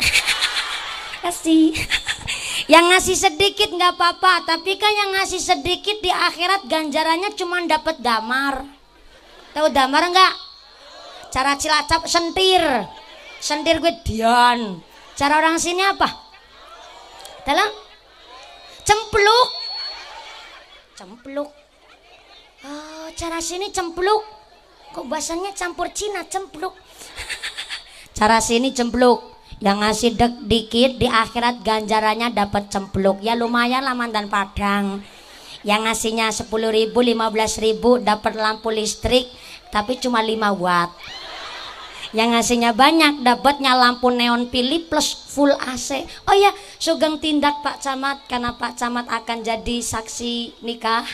Kasih. Yang ngasih sedikit nggak apa-apa, tapi kan yang ngasih sedikit di akhirat ganjarannya cuma dapat damar. Tahu damar nggak? Cara cilacap sentir. Sentir gue dian. Cara orang sini apa? Dalam cempluk. Cempluk. Oh, cara sini cempluk. Kok bahasanya campur Cina cempluk. cara sini cempluk yang ngasih dek dikit di akhirat ganjarannya dapat cempluk. Ya lumayan lah mantan padang. Yang ngasihnya 10 ribu 15 ribu dapat lampu listrik tapi cuma 5 watt. Yang ngasihnya banyak dapatnya lampu neon pilih plus full AC oh ya sugeng tindak Pak Camat karena Pak Camat akan jadi saksi nikah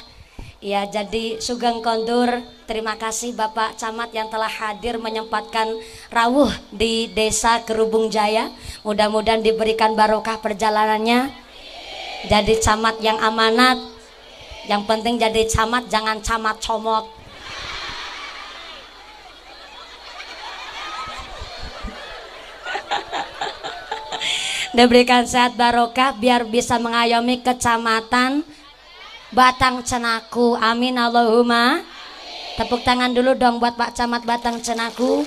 Ya jadi Sugeng Kondur terima kasih Bapak Camat yang telah hadir menyempatkan rawuh di desa Kerubung Jaya. Mudah-mudahan diberikan barokah perjalanannya. Jadi camat yang amanat. Yang penting jadi camat jangan camat comot. Diberikan sehat barokah biar bisa mengayomi kecamatan Batang Cenaku. Amin Allahumma. Tepuk tangan dulu dong buat Pak Camat Batang Cenaku.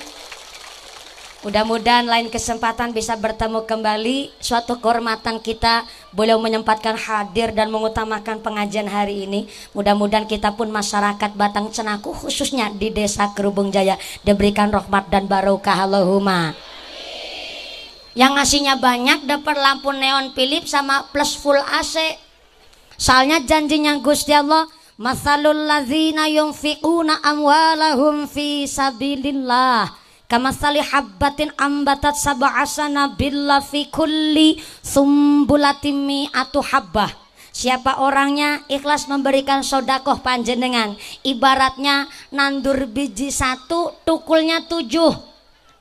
Mudah-mudahan lain kesempatan bisa bertemu kembali. Suatu kehormatan kita boleh menyempatkan hadir dan mengutamakan pengajian hari ini. Mudah-mudahan kita pun masyarakat Batang Cenaku khususnya di Desa Kerubung Jaya diberikan rahmat dan barokah Allahumma. Yang ngasihnya banyak dapat lampu neon Philips sama plus full AC Soalnya janjinya Gusti Allah Masalul lazina yunfiquna amwalahum fi sabilillah Kamasali habbatin ambatat sab'asana billah fi kulli sumbulatimi atu habbah. Siapa orangnya ikhlas memberikan sodakoh panjenengan. Ibaratnya nandur biji satu tukulnya tujuh.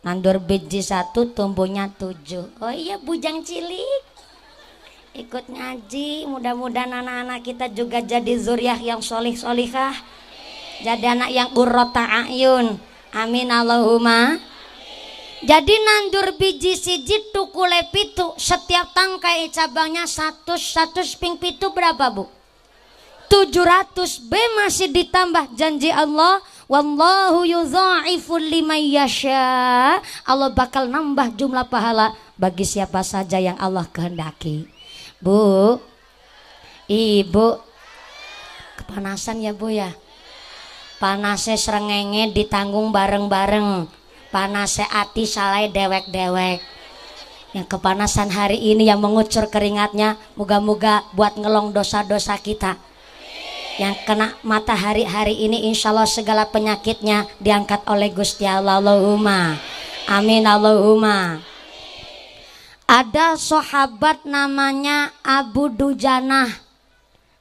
Nandur biji satu tumbuhnya tujuh. Oh iya bujang cilik ikut ngaji mudah-mudahan anak-anak kita juga jadi zuriah yang solih solihah jadi anak yang urrota ayun amin Allahumma. Jadi nandur biji siji tukule pitu setiap tangkai cabangnya satu satu ping pitu berapa bu? 700 B masih ditambah janji Allah Wallahu yudha'iful liman yasha. Allah bakal nambah jumlah pahala bagi siapa saja yang Allah kehendaki Bu, Ibu, kepanasan ya Bu ya. Panasnya serengenge ditanggung bareng-bareng. Panasnya ati salai dewek-dewek. Yang kepanasan hari ini yang mengucur keringatnya, moga-moga buat ngelong dosa-dosa kita. Yang kena matahari hari ini insya Allah segala penyakitnya diangkat oleh Gusti Allah Allahumma. Amin Allahumma. Ada sahabat namanya Abu Dujana.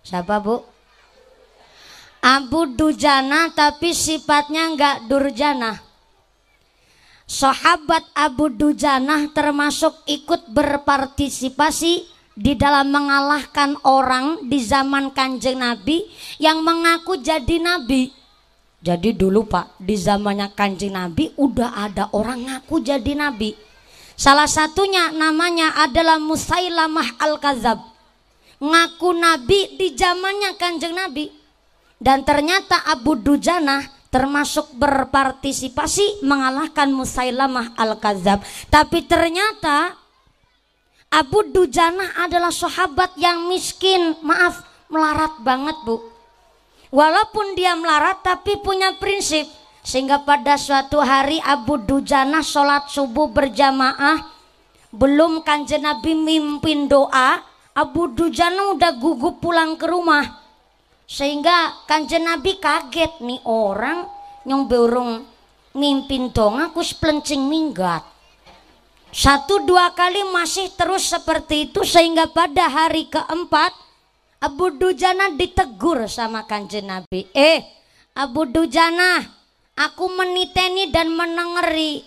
Siapa bu? Abu Dujana tapi sifatnya enggak durjana. Sahabat Abu Dujana termasuk ikut berpartisipasi di dalam mengalahkan orang di zaman kanjeng Nabi yang mengaku jadi Nabi. Jadi dulu pak di zamannya kanjeng Nabi udah ada orang ngaku jadi Nabi Salah satunya namanya adalah Musailamah Al-Kazab. Ngaku nabi di zamannya Kanjeng Nabi. Dan ternyata Abu Dujana termasuk berpartisipasi mengalahkan Musailamah Al-Kazab. Tapi ternyata Abu Dujana adalah sahabat yang miskin. Maaf, melarat banget, Bu. Walaupun dia melarat tapi punya prinsip sehingga pada suatu hari Abu Dujana sholat subuh berjamaah belum kanjeng Nabi mimpin doa Abu Dujana udah gugup pulang ke rumah. Sehingga kanjeng Nabi kaget nih orang yang berung mimpin dong aku spelencing minggat. Satu dua kali masih terus seperti itu sehingga pada hari keempat Abu Dujana ditegur sama kanjeng Nabi. Eh Abu Dujana Aku meniteni dan menengeri.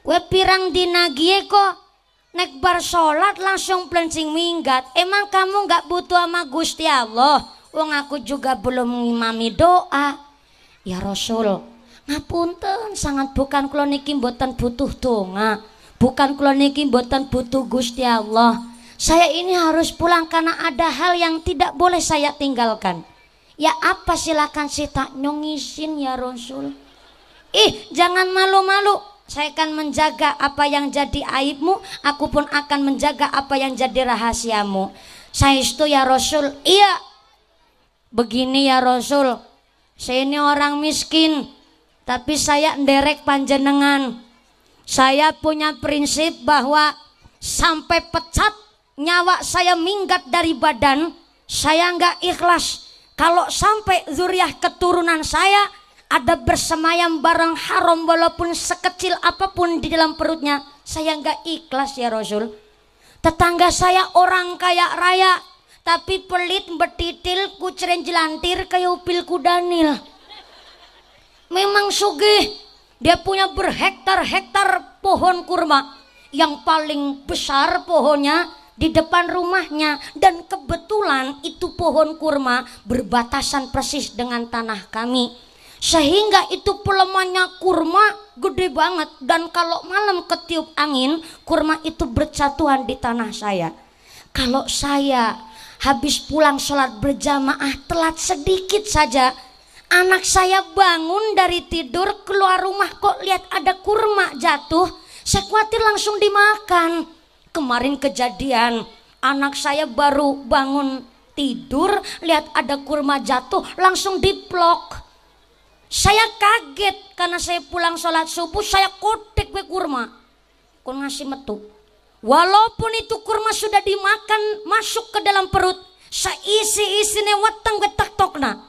Kue pirang dinagie kok nek bar sholat langsung plencing minggat. Emang kamu nggak butuh sama Gusti Allah? Wong aku juga belum ngimami doa. Ya Rasul, ngapunten sangat bukan kula niki mboten butuh donga. Bukan kula niki mboten butuh Gusti Allah. Saya ini harus pulang karena ada hal yang tidak boleh saya tinggalkan. Ya apa silakan sita nyongisin ya Rasul. Ih jangan malu-malu. Saya akan menjaga apa yang jadi aibmu. Aku pun akan menjaga apa yang jadi rahasiamu. Saya itu ya Rasul. Iya. Begini ya Rasul. Saya ini orang miskin. Tapi saya nderek panjenengan. Saya punya prinsip bahwa sampai pecat nyawa saya minggat dari badan. Saya nggak ikhlas kalau sampai zuriah keturunan saya ada bersemayam barang haram walaupun sekecil apa pun di dalam perutnya, saya nggak ikhlas ya Rasul. Tetangga saya orang kaya raya, tapi pelit betitil kuceren jelantir kayak upil kudanil. Memang sugih, dia punya berhektar-hektar pohon kurma yang paling besar pohonnya di depan rumahnya. Dan kebetulan itu pohon kurma berbatasan persis dengan tanah kami. Sehingga itu pelemannya kurma gede banget. Dan kalau malam ketiup angin kurma itu bercatuan di tanah saya. Kalau saya habis pulang sholat berjamaah telat sedikit saja anak saya bangun dari tidur keluar rumah kok lihat ada kurma jatuh? Saya khawatir langsung dimakan Kemarin kejadian anak saya baru bangun tidur lihat ada kurma jatuh langsung diplok. Saya kaget karena saya pulang sholat subuh saya kotek ke kurma. Kau ngasih metu. Walaupun itu kurma sudah dimakan masuk ke dalam perut, saya isi isi weteng wetak tokna.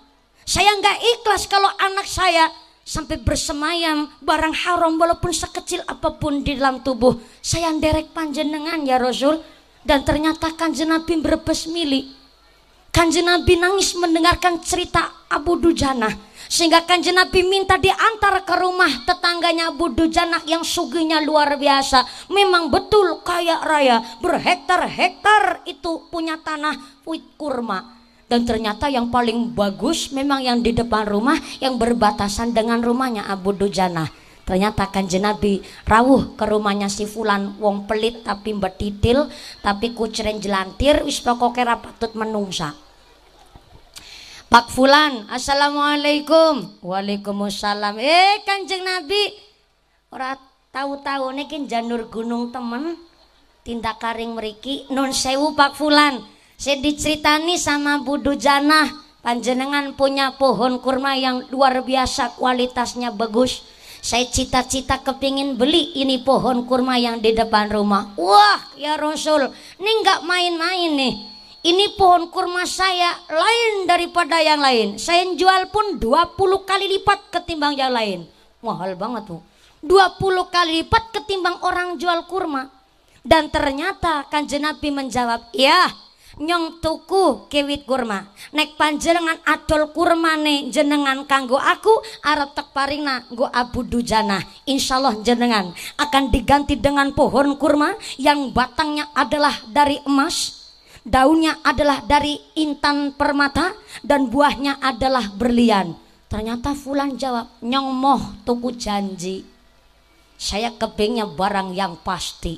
Saya nggak ikhlas kalau anak saya sampai bersemayam barang haram walaupun sekecil apa pun di dalam tubuh. Saya derek panjenengan ya Rasul. Dan ternyata kanjeng Nabi berbes mili. Kanjeng Nabi nangis mendengarkan cerita Abu Dujana. Sehingga kanjeng Nabi minta diantar ke rumah tetangganya Abu Dujana yang suginya luar biasa. Memang betul kaya raya. Berhektar-hektar itu punya tanah kurma dan ternyata yang paling bagus memang yang di depan rumah yang berbatasan dengan rumahnya Abu Dujana. Ternyata kan Nabi rawuh ke rumahnya si Fulan wong pelit tapi betitil tapi kuceren jelantir wis pokoknya rapatut menungsa. Pak Fulan Assalamualaikum. Waalaikumsalam. Eh kanjeng Nabi ora tahu-tahu nih janur gunung temen tindak karing meriki non sewu Pak Fulan saya diceritani sama Budu Janah panjenengan punya pohon kurma yang luar biasa kualitasnya bagus. Saya cita-cita kepingin beli ini pohon kurma yang di depan rumah. Wah ya Rasul ini nggak main-main nih. Ini pohon kurma saya lain daripada yang lain. Saya jual pun 20 kali lipat ketimbang yang lain. Mahal banget tuh 20 kali lipat ketimbang orang jual kurma. Dan ternyata kan Nabi menjawab ya nyong tuku kewit kurma. Nek panjenengan adol kurmane jenengan kanggo aku arep tek parina nggo abu dujana. Insyaallah jenengan akan diganti dengan pohon kurma yang batangnya adalah dari emas daunnya adalah dari intan permata dan buahnya adalah berlian. Ternyata Fulan jawab nyong moh tuku janji. Saya kepingnya barang yang pasti.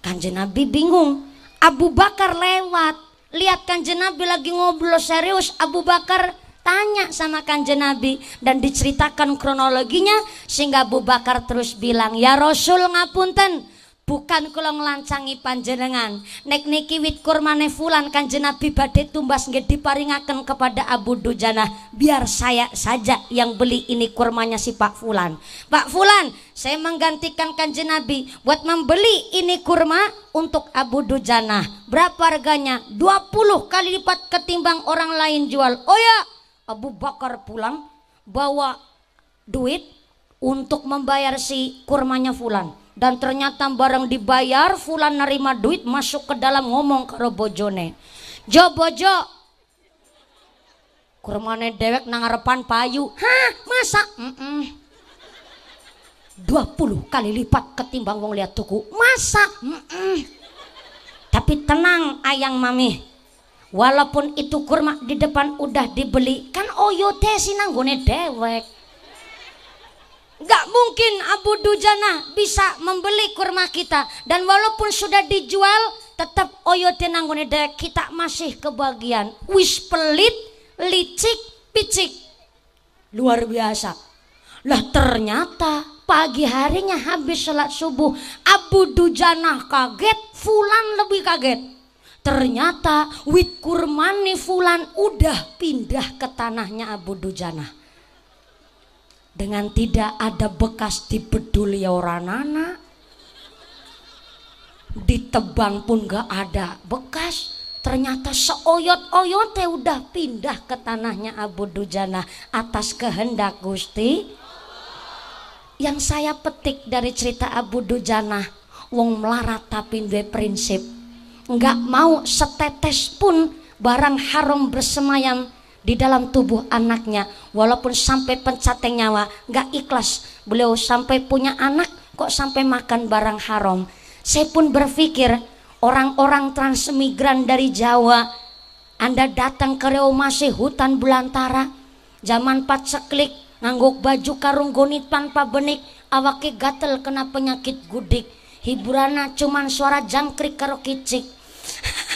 Kanjeng Nabi bingung Abu Bakar lewat. Lihat kanjeng Nabi lagi ngobrol serius. Abu Bakar tanya sama kanjeng Nabi dan diceritakan kronologinya sehingga Abu Bakar terus bilang ya Rasul ngapunten bukan kula nglancangi panjenengan. Nek niki wit kurmane fulan kanjeng Nabi badhe tumbas nggih diparingaken kepada Abu Dujana biar saya saja yang beli ini kurmanya si Pak Fulan. Pak Fulan saya menggantikan kanjeng Nabi buat membeli ini kurma untuk Abu Dujana berapa harganya? 20 kali lipat ketimbang orang lain jual. Oh ya Abu Bakar pulang bawa duit untuk membayar si kurmanya Fulan dan ternyata barang dibayar fulan nerima duit masuk ke dalam ngomong ke bojone. Jo bojo. Kurmane dewek nang ngarepan payu. Hah masa mm -mm. 20 kali lipat ketimbang wong lihat tuku. Masa mm -mm. tapi tenang ayang mami. Walaupun itu kurma di depan udah dibeli kan oyo teh sinanggone dewek Gak mungkin Abu Dujana bisa membeli kurma kita. Dan walaupun sudah dijual tetap oyo tenanggone kita masih kebagian. Wis pelit licik picik. Luar biasa. Lah ternyata pagi harinya habis sholat subuh Abu Dujana kaget Fulan lebih kaget. Ternyata wit kurmani Fulan udah pindah ke tanahnya Abu Dujana dengan tidak ada bekas dibeduli orang anak ditebang pun gak ada bekas. Ternyata seoyot-oyot udah pindah ke tanahnya Abu Dujana atas kehendak Gusti. Yang saya petik dari cerita Abu Dujana wong melarat tapi dua prinsip. Nggak mau setetes pun barang haram bersemayam di dalam tubuh anaknya. Walaupun sampai pencateng nyawa nggak ikhlas. Beliau sampai punya anak kok sampai makan barang haram. Saya pun berpikir orang-orang transmigran dari Jawa anda datang ke Riau masih hutan belantara. Zaman paceklik ngangguk baju karung gonit tanpa benik. Awake gatel kena penyakit gudik. Hiburannya cuman suara jangkrik karo kicik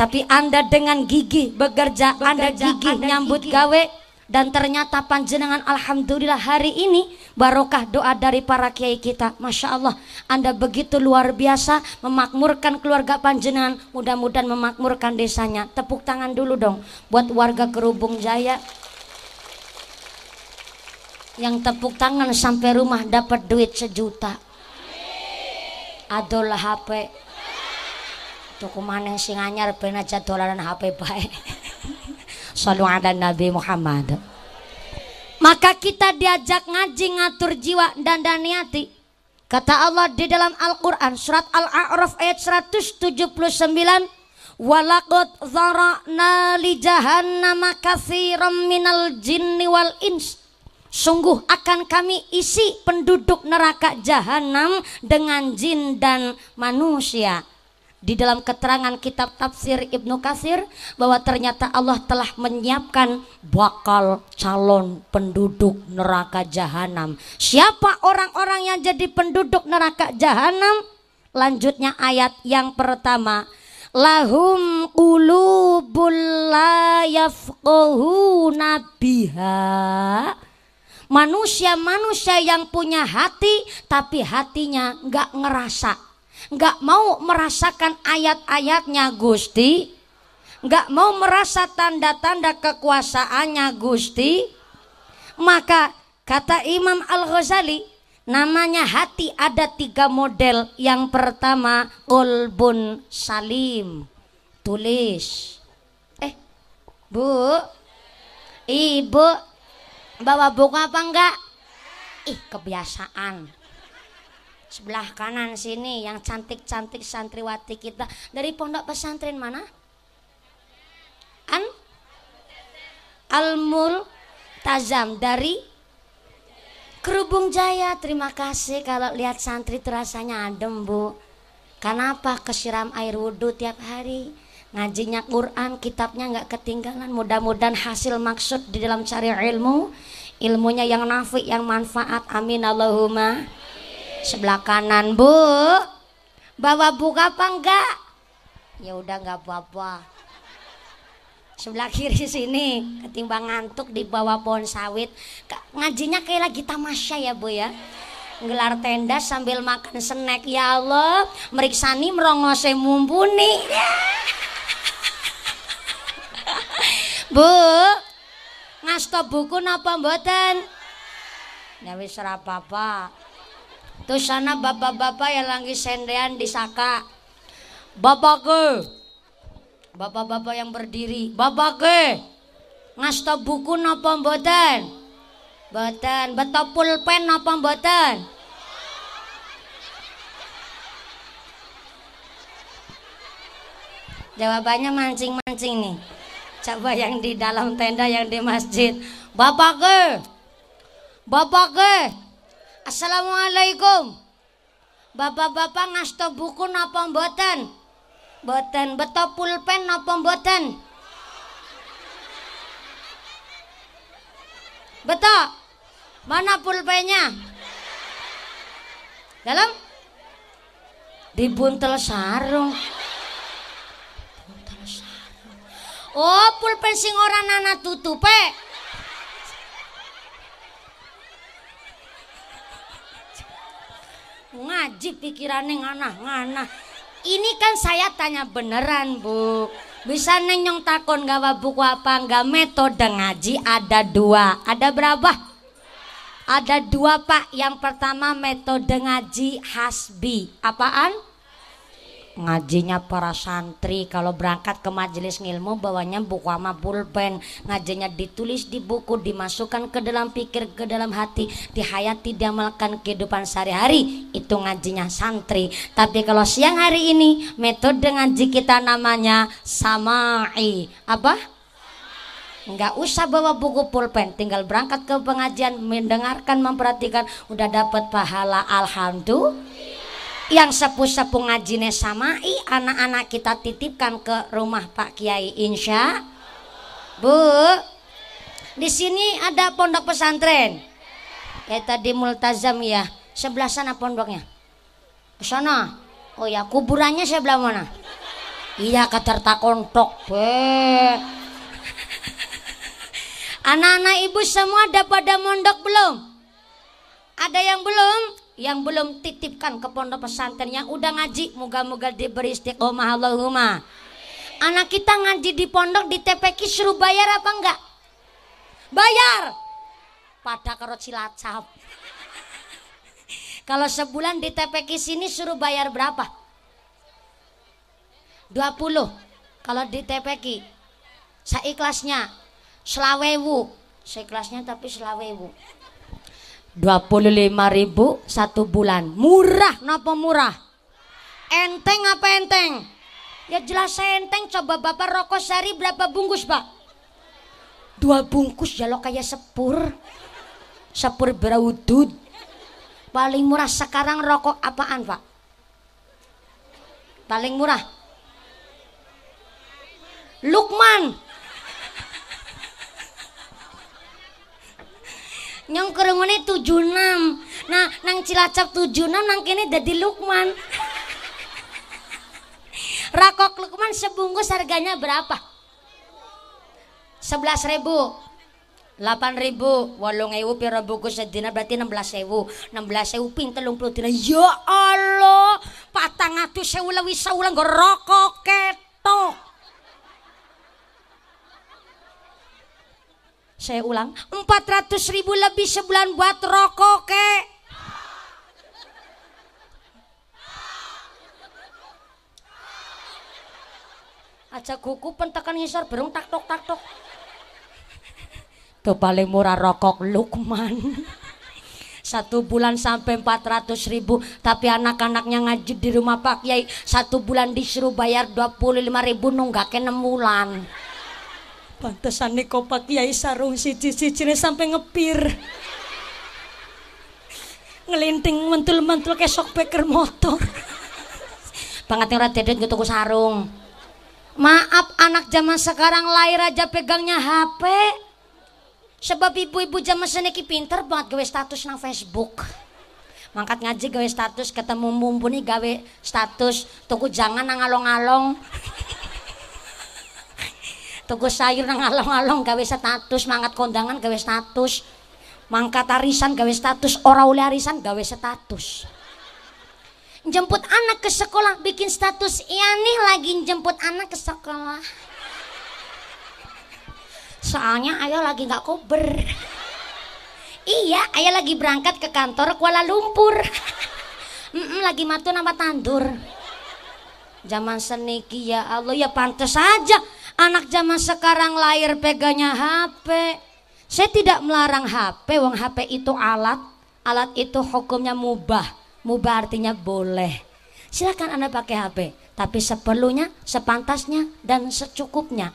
Tapi Anda dengan gigi bekerja, bekerja Anda gigi anda nyambut gigi. gawe. Dan ternyata panjenengan alhamdulillah hari ini barokah doa dari para kiai kita. Masya Allah Anda begitu luar biasa memakmurkan keluarga panjenengan. Mudah-mudahan memakmurkan desanya. Tepuk tangan dulu dong buat warga Kerubung Jaya. Yang tepuk tangan sampai rumah dapat duit sejuta. Adalah HP tuku maneh sing anyar ben aja dolanan HP bae. Sallu ala Nabi Muhammad. Maka kita diajak ngaji ngatur jiwa dan daniati kata Allah di dalam Al-Quran surat Al-A'raf ayat 179 walaqad zara'na li jahannama katsiran minal jinni wal ins. Sungguh akan kami isi penduduk neraka jahanam dengan jin dan manusia di dalam keterangan kitab tafsir Ibnu Kasir bahwa ternyata Allah telah menyiapkan bakal calon penduduk neraka jahanam. Siapa orang-orang yang jadi penduduk neraka jahanam? Lanjutnya ayat yang pertama. Lahum qulubul la yafqahuna biha. Manusia-manusia yang punya hati tapi hatinya nggak ngerasa nggak mau merasakan ayat-ayatnya Gusti, nggak mau merasa tanda-tanda kekuasaannya Gusti, maka kata Imam Al Ghazali namanya hati ada tiga model. Yang pertama kolbun salim, tulis. Eh, bu, ibu, bawa buku apa enggak? Ih, kebiasaan sebelah kanan sini yang cantik-cantik santriwati kita dari pondok pesantren mana? An Almul Tazam dari Kerubung Jaya. Terima kasih kalau lihat santri terasanya adem, Bu. Kenapa kesiram air wudhu tiap hari? Ngajinya Quran, kitabnya nggak ketinggalan. Mudah-mudahan hasil maksud di dalam cari ilmu ilmunya yang nafi yang manfaat amin Allahumma sebelah kanan bu. Bawa buka apa enggak? Ya udah nggak apa-apa sebelah kiri sini ketimbang ngantuk di bawah pohon sawit. Ngajinya kayak lagi tamasya ya bu ya. Gelar tenda sambil makan snack. Ya Allah meriksani merongose mumpuni Bu ngasto buku napa mboten? Ya wis apa-apa terus sana bapak-bapak yang lagi sendean di saka bapak ke bapak-bapak yang berdiri bapak ke ngasto buku napa mboten Mboten, beto pulpen apa mboten? Jawabannya mancing-mancing nih. Coba yang di dalam tenda yang di masjid. Bapak ke? Bapak ke? Assalamualaikum. Bapak-bapak ngasto buku napa mboten? Mboten, beto pulpen napa mboten? Betul. Mana pulpennya? Dalam? Di buntel sarung. Buntel sarung. Oh, pulpen sing ora nana tutupe. Ngaji pikirannya ngana-ngana. Ini kan saya tanya beneran, Bu. Bisa nenyong takon gawa buku apa enggak metode ngaji ada dua. Ada berapa? Ada dua pak. Yang pertama metode ngaji hasbi. Apaan? Ngajinya para santri. Kalau berangkat ke majelis ngilmu bawanya buku sama pulpen. Ngajinya ditulis di buku dimasukkan ke dalam pikir ke dalam hati. Dihayati diamalkan kehidupan sehari-hari. Itu ngajinya santri. Tapi kalau siang hari ini metode ngaji kita namanya samai. Apa? Nggak usah bawa buku pulpen. Tinggal berangkat ke pengajian mendengarkan memperhatikan. Udah dapat pahala. Alhamdulillah yang sepuh-sepuh ngajine samai anak-anak kita titipkan ke rumah Pak Kiai insya Bu. Di sini ada pondok pesantren. Kayak tadi multazam ya. Sebelah sana pondoknya. Sana. Oh ya kuburannya sebelah mana? Iya kata kontok be. Anak-anak ibu semua ada pada mondok belum? Ada yang belum? Yang belum titipkan ke pondok pesantren yang udah ngaji, moga-moga diberi istiqomah Allahumma. Anak kita ngaji di pondok di TPK suruh bayar apa enggak? Bayar. Pada kerot cilacap. Kalau sebulan di TPK sini suruh bayar berapa? 20. Kalau di TPK. Saya ikhlasnya selawewu sekelasnya tapi selawewu 25 ribu satu bulan. Murah napa murah? Enteng apa enteng? Ya jelas enteng. Coba bapak rokok sehari berapa bungkus pak? Dua bungkus ya lo kayak sepur. Sepur beraudud paling murah sekarang rokok apaan pak? Paling murah. Lukman nyong kerengone 76 nah nang cilacap 76 nang kene dadi Lukman. Rakok Lukman sebungkus harganya berapa? 11 ribu. 8 ribu. walung ewu pira bungkus sedina berarti 16 ewu. 16 ewu ping telung puluh dina. Ya Allah patang atuh sewu lewi saulang rokok ketok Saya ulang, 400 ribu lebih sebulan buat rokok ke. Aja kuku pentekan ngisor berung tak tok tak tok. Tuh paling murah rokok Lukman. Satu bulan sampai 400 ribu Tapi anak-anaknya ngaji di rumah Pak Kiai Satu bulan disuruh bayar 25 ribu nunggak ke 6 bulan Pantesan nih Pak Kiai sarung siji-sijine sampai ngepir. Ngelinting mentul-mentul kesok beker motor. Banget yang dedet gitu sarung. Maaf anak zaman sekarang lahir aja pegangnya HP. sebab ibu-ibu zaman seniki pinter banget gawe status nang Facebook mangkat ngaji gawe status ketemu mumpuni gawe status tuku jangan nang along-along tuku sayur nang along-along gawe status mangkat kondangan gawe status. Mangkat arisan gawe status. Ora oleh arisan gawe status. Jemput anak ke sekolah bikin status. Iya nih lagi jemput anak ke sekolah. Soalnya ayah lagi nggak kober. Iya ayah lagi berangkat ke kantor Kuala Lumpur. Lagi matu nama tandur zaman seniki ya Allah ya pantas saja anak zaman sekarang lahir pegangnya HP saya tidak melarang HP wong HP itu alat. Alat itu hukumnya mubah. Mubah artinya boleh. Silakan anda pakai HP tapi seperlunya sepantasnya dan secukupnya.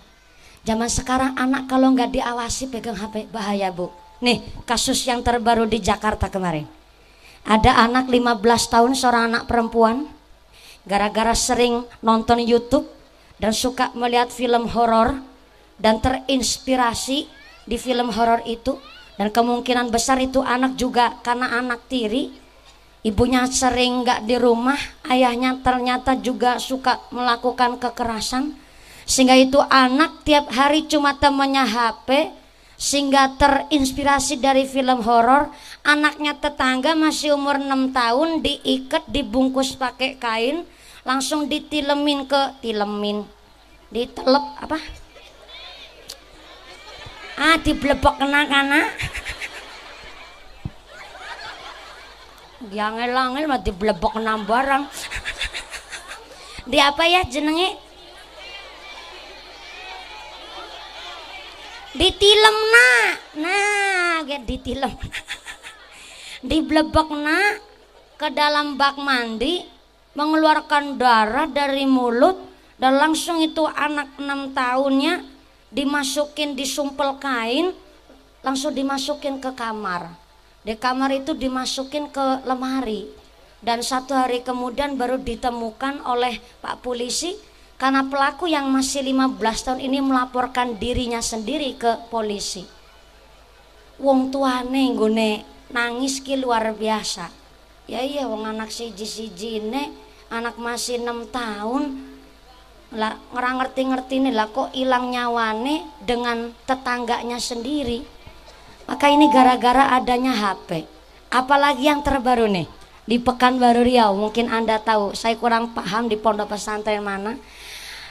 Zaman sekarang anak kalau nggak diawasi pegang HP bahaya bu. Nih kasus yang terbaru di Jakarta kemarin. Ada anak 15 tahun seorang anak perempuan gara-gara sering nonton YouTube dan suka melihat film horor dan terinspirasi di film horor itu dan kemungkinan besar itu anak juga karena anak tiri ibunya sering nggak di rumah ayahnya ternyata juga suka melakukan kekerasan sehingga itu anak tiap hari cuma temannya HP sehingga terinspirasi dari film horor anaknya tetangga masih umur 6 tahun diikat dibungkus pakai kain langsung ditilemin ke tilemin. Ditelep apa? Ah diblebok kena kana diangel-angel mah diblebok kena barang. Di apa ya jenenge? Ditilem nak. Nah get ditilem. Diblebek nak ke dalam bak mandi mengeluarkan darah dari mulut dan langsung itu anak enam tahunnya dimasukin disumpel kain langsung dimasukin ke kamar di kamar itu dimasukin ke lemari dan satu hari kemudian baru ditemukan oleh pak polisi karena pelaku yang masih 15 tahun ini melaporkan dirinya sendiri ke polisi. Wong tuane nggone nangis ki luar biasa. Ya iya wong anak siji-siji ini anak masih 6 tahun lah ngerang ngerti-ngerti nih lah kok hilang nyawane dengan tetangganya sendiri. Maka ini gara-gara adanya HP. Apalagi yang terbaru nih di Pekanbaru Riau mungkin anda tahu saya kurang paham di pondok pesantren mana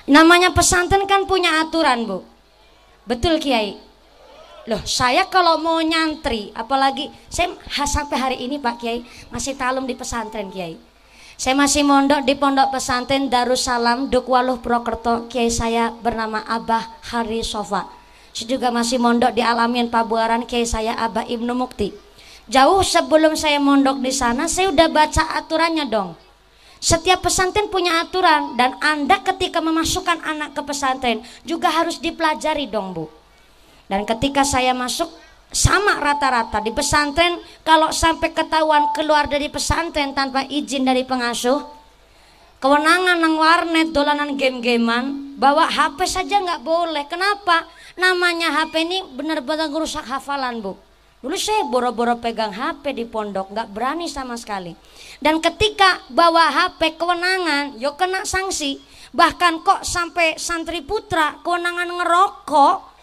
Namanya pesantren kan punya aturan, Bu. Betul, Kiai? Loh, saya kalau mau nyantri, apalagi saya sampai hari ini Pak Kiai masih talum di pesantren Kiai. Saya masih mondok di pondok pesantren Darussalam Dukwaluh Prokerto. Kiai saya bernama Abah Hari Sofa. Saya juga masih mondok di Alamin Pabuaran Kiai saya Abah Ibnu Mukti. Jauh sebelum saya mondok di sana, saya udah baca aturannya dong. Setiap pesantren punya aturan dan Anda ketika memasukkan anak ke pesantren juga harus dipelajari dong Bu. Dan ketika saya masuk sama rata-rata di pesantren kalau sampai ketahuan keluar dari pesantren tanpa izin dari pengasuh kewenangan nang warnet dolanan game-gamean bawa HP saja nggak boleh kenapa namanya HP ini benar-benar merusak hafalan bu Dulu saya boro-boro pegang HP di pondok, nggak berani sama sekali. Dan ketika bawa HP kewenangan, yo kena sanksi. Bahkan kok sampai santri putra kewenangan ngerokok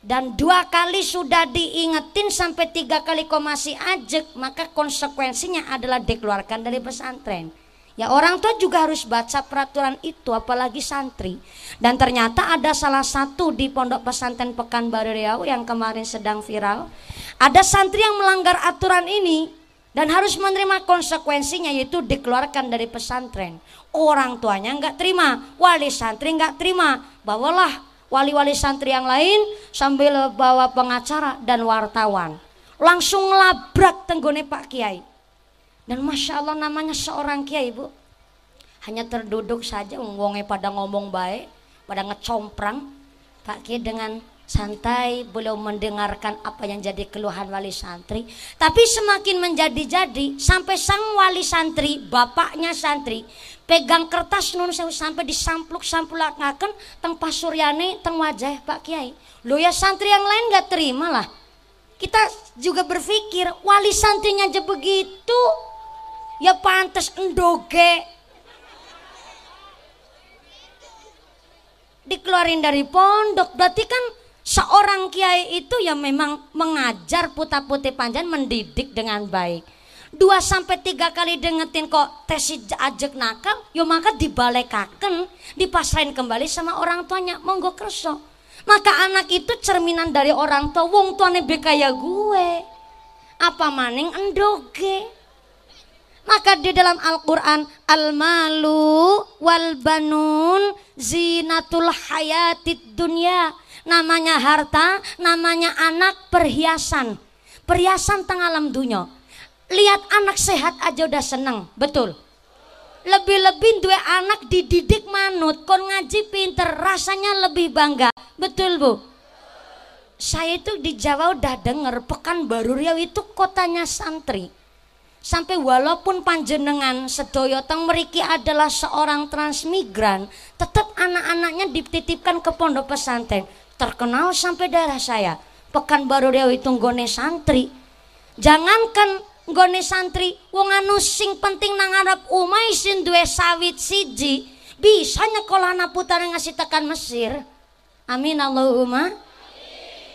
dan dua kali sudah diingetin sampai tiga kali kok masih ajek maka konsekuensinya adalah dikeluarkan dari pesantren Ya orang tua juga harus baca peraturan itu apalagi santri. Dan ternyata ada salah satu di pondok pesantren Pekanbaru Riau yang kemarin sedang viral. Ada santri yang melanggar aturan ini dan harus menerima konsekuensinya yaitu dikeluarkan dari pesantren. Orang tuanya nggak terima, wali santri nggak terima. Bawalah wali-wali santri yang lain sambil bawa pengacara dan wartawan. Langsung labrak tenggone Pak Kiai dan masya Allah namanya seorang kiai ibu hanya terduduk saja wongnya pada ngomong baik, pada ngecomprang. Pak Kiai dengan santai belum mendengarkan apa yang jadi keluhan wali santri. Tapi semakin menjadi-jadi sampai sang wali santri, bapaknya santri, pegang kertas nun sampai disampluk samplakaken teng pasuryane teng wajah Pak Kiai. Lo ya santri yang lain gak terima lah. kita juga berpikir wali santrinya aja begitu ya pantas endoge dikeluarin dari pondok berarti kan seorang kiai itu ya memang mengajar puta putih panjang mendidik dengan baik dua sampai tiga kali dengetin kok tesi ajek nakal yo maka dibalekaken dipasrahin kembali sama orang tuanya monggo kerso maka anak itu cerminan dari orang tua wong tuane be kaya gue. Apa maning endoge. Maka di dalam Al-Qur'an al-malu wal banun zinatul hayatid dunia. Namanya harta, namanya anak perhiasan. Perhiasan tengah alam dunia. Lihat anak sehat aja udah seneng, betul? Lebih-lebih dua anak dididik manut kon ngaji pinter rasanya lebih bangga. Betul bu? Saya itu di Jawa udah denger baru Riau itu kotanya santri. Sampai walaupun panjenengan sedoyo teng meriki adalah seorang transmigran tetap anak-anaknya dititipkan ke pondok pesantren terkenal sampai daerah saya. Baru Riau itu gone santri. Jangankan nggone santri wong anu sing penting nang arep umai sin duwe sawit siji bisa nyekolah anak putar ngasih tekan Mesir. Amin Allahumma.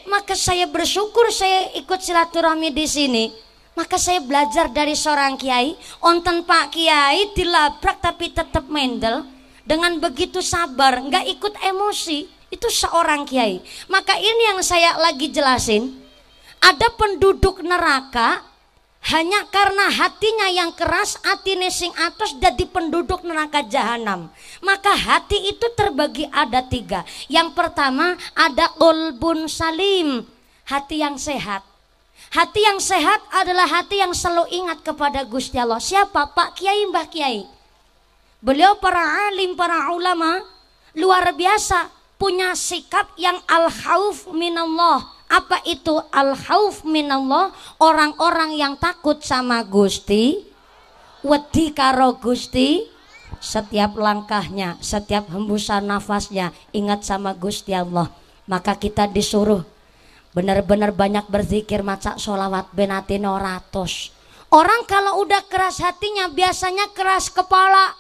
Maka saya bersyukur saya ikut silaturahmi di sini. Maka saya belajar dari seorang kiai. Onten pak kiai dilabrak tapi tetap mendel. Dengan begitu sabar nggak ikut emosi itu seorang kiai. Maka ini yang saya lagi jelasin. Ada penduduk neraka hanya karena hatinya yang keras hati nesing atas jadi penduduk neraka jahanam. Maka hati itu terbagi ada tiga. Yang pertama ada kolbun salim hati yang sehat. Hati yang sehat adalah hati yang selalu ingat kepada Gusti Allah. Siapa? Pak Kiai Mbah Kiai. Beliau para alim para ulama luar biasa punya sikap yang al-khauf minallah apa itu al-khauf minallah? Orang-orang yang takut sama Gusti, wedi karo Gusti, setiap langkahnya, setiap hembusan nafasnya ingat sama Gusti Allah. Maka kita disuruh benar-benar banyak berzikir maca solawat benati noratus. Orang kalau udah keras hatinya biasanya keras kepala.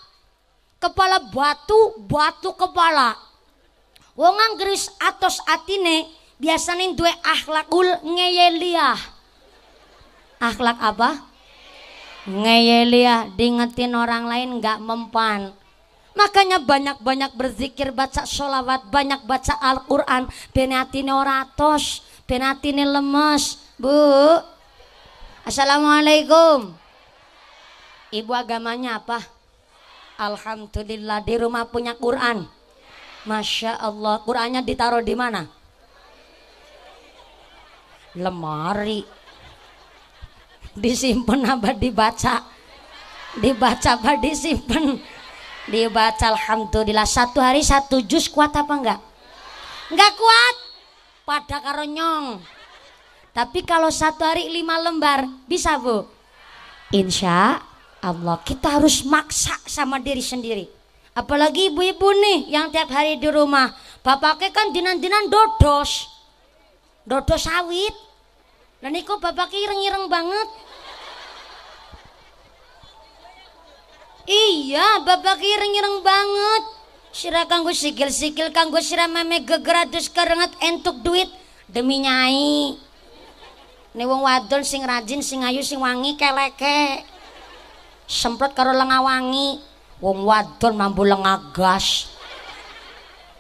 Kepala batu, batu kepala. Wong anggris atos atine biasanya dua akhlakul ngeyeliah. Akhlak apa? Ngeyeliah diingetin orang lain nggak mempan. Makanya banyak-banyak berzikir baca sholawat banyak baca Al-Quran. Benatine oratos benatine lemes bu. Assalamualaikum. Ibu agamanya apa? Alhamdulillah di rumah punya Quran Masya Allah. Qurannya ditaruh di mana? Lemari. Disimpan apa dibaca? Dibaca apa disimpan? Dibaca alhamdulillah. Satu hari satu jus kuat apa enggak? Enggak kuat. Pada karonyong tapi kalau satu hari lima lembar bisa bu? Insya Allah. Kita harus maksa sama diri sendiri apalagi ibu-ibu nih yang tiap hari di rumah bapaknya kan dinan-dinan dodos dodos sawit dan niku bapak ireng-ireng banget. Iya, bapak ireng-ireng banget. Sira kanggo sikil-sikil kanggo sira meme gegeratus kerenget entuk duit demi nyai. Nih wong wadon sing rajin, sing ayu, sing wangi keleke. Semprot karo lenga wangi. Wong wadon mambu lenga gas.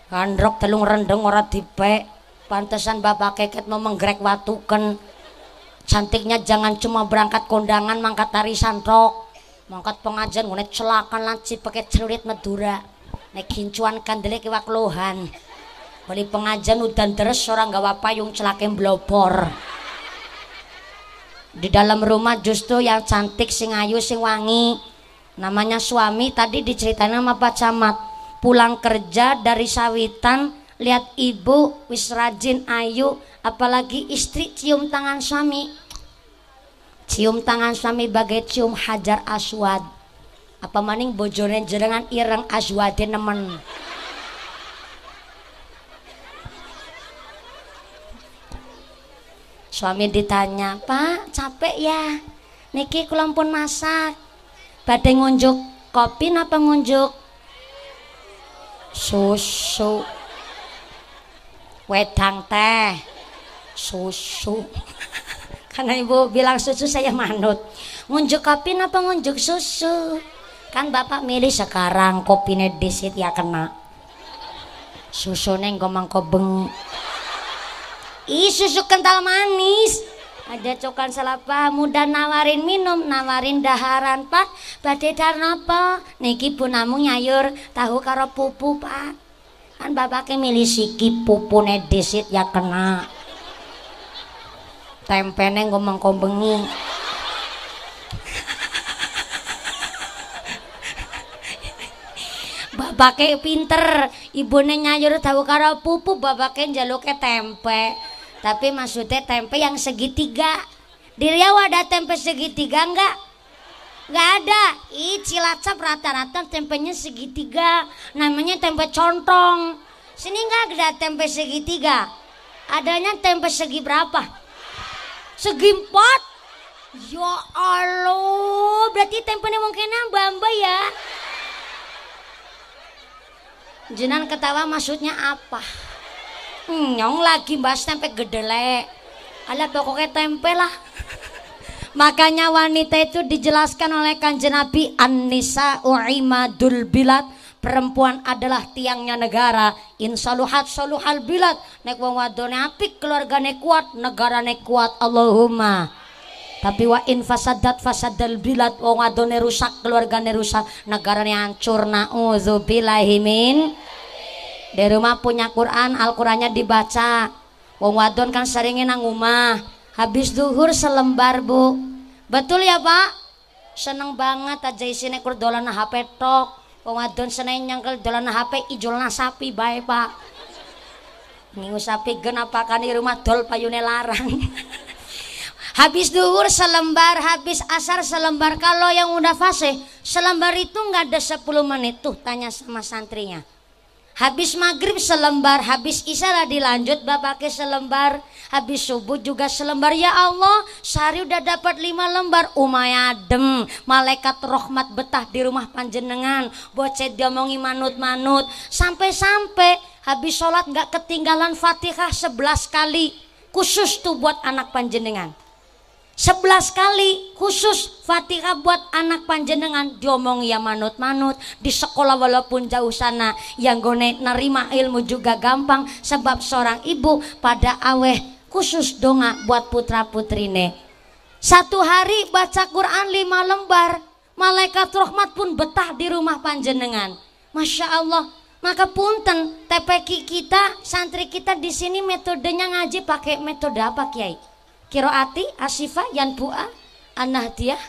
Kandrok telung rendeng ora dipek. Pantesan bapak keket mau menggrek watuken. Cantiknya jangan cuma berangkat kondangan mangkat tari santrok. Mangkat pengajian ngunet celakan lanci pakai celurit medura nek kincuan kandelek iwak lohan beli pengajian udan deres orang gawa payung celakin blopor di dalam rumah justru yang cantik sing ayu sing wangi namanya suami tadi diceritain sama Pak Camat pulang kerja dari sawitan lihat ibu wis rajin ayu apalagi istri cium tangan suami cium tangan suami bagai cium hajar aswad apa maning bojone jerengan ireng aswadin nemen Suami ditanya, "Pak, capek ya? Niki kula pun masak. Badhe ngunjuk kopi napa ngunjuk susu?" Wedang teh. Susu. Karena ibu bilang susu saya manut. Ngunjuk kopi napa ngunjuk susu? Kan bapak milih sekarang kopinya disit ya kena. Susu neng mangko beng. Ih susu kental manis. Ada cokan selapa muda nawarin minum, nawarin daharan pak. Badai dar napa? Niki namu nyayur tahu karo pupu pak. Kan bapaknya milih siki pupu disit ya kena. Tempe neng mangko bengi. bapaknya pinter ibunya nyayur tahu karo pupu bapaknya jaluknya tempe tapi maksudnya tempe yang segitiga. Di Riau ada tempe segitiga enggak enggak ada. Ih cilacap rata-rata tempenya segitiga. Namanya tempe contong. Sini enggak ada tempe segitiga? Adanya tempe segi berapa? Segi empat? Ya Allah berarti tempenya mungkin mbak ya? Jenan ketawa maksudnya apa? Nyong lagi bahas tempe gedele ala pokoknya tempe lah. Makanya wanita itu dijelaskan oleh kanjeng Nabi An-Nisa U'imadul Bilad. Perempuan adalah tiangnya negara. Insaluhat saluhal bilad. Nek wong wadone apik keluargane kuat negarane kuat. Allahumma. Tapi wa in fasadat fasadal bilad. Wong wadone rusak keluargane rusak negarane hancur. Nauzubillahi min di rumah punya Quran Al-Qurannya dibaca. Wong wadon kan seringnya nang rumah habis duhur selembar bu. Betul ya pak? Seneng banget aja isine kur dolan HP tok. Wong wadon seneng nyangkel dolan HP ijolna sapi baik pak. Minggu sapi gen apa kan di rumah dol payune larang. Habis duhur selembar, habis asar selembar. Kalau yang udah fase, selembar itu nggak ada 10 menit. Tuh tanya sama santrinya. Habis maghrib selembar, habis isya dilanjut bapaknya selembar, habis subuh juga selembar. Ya Allah, sehari udah dapat lima lembar. Umayadem, malaikat rahmat betah di rumah panjenengan. Bocet diomongi manut-manut. Sampai-sampai habis sholat nggak ketinggalan fatihah sebelas kali. Khusus tuh buat anak panjenengan. Sebelas kali khusus Fatihah buat anak panjenengan. Diomong ya manut-manut di sekolah walaupun jauh sana. Yang gone nerima ilmu juga gampang sebab seorang ibu pada aweh khusus donga buat putra putrine satu hari baca Quran lima lembar malaikat rahmat pun betah di rumah panjenengan. Masya Allah maka punten TPK kita santri kita di sini metodenya ngaji pakai metode apa Kiai Kiroati, Asifa, Yanbu'a, An-Nahdiyah,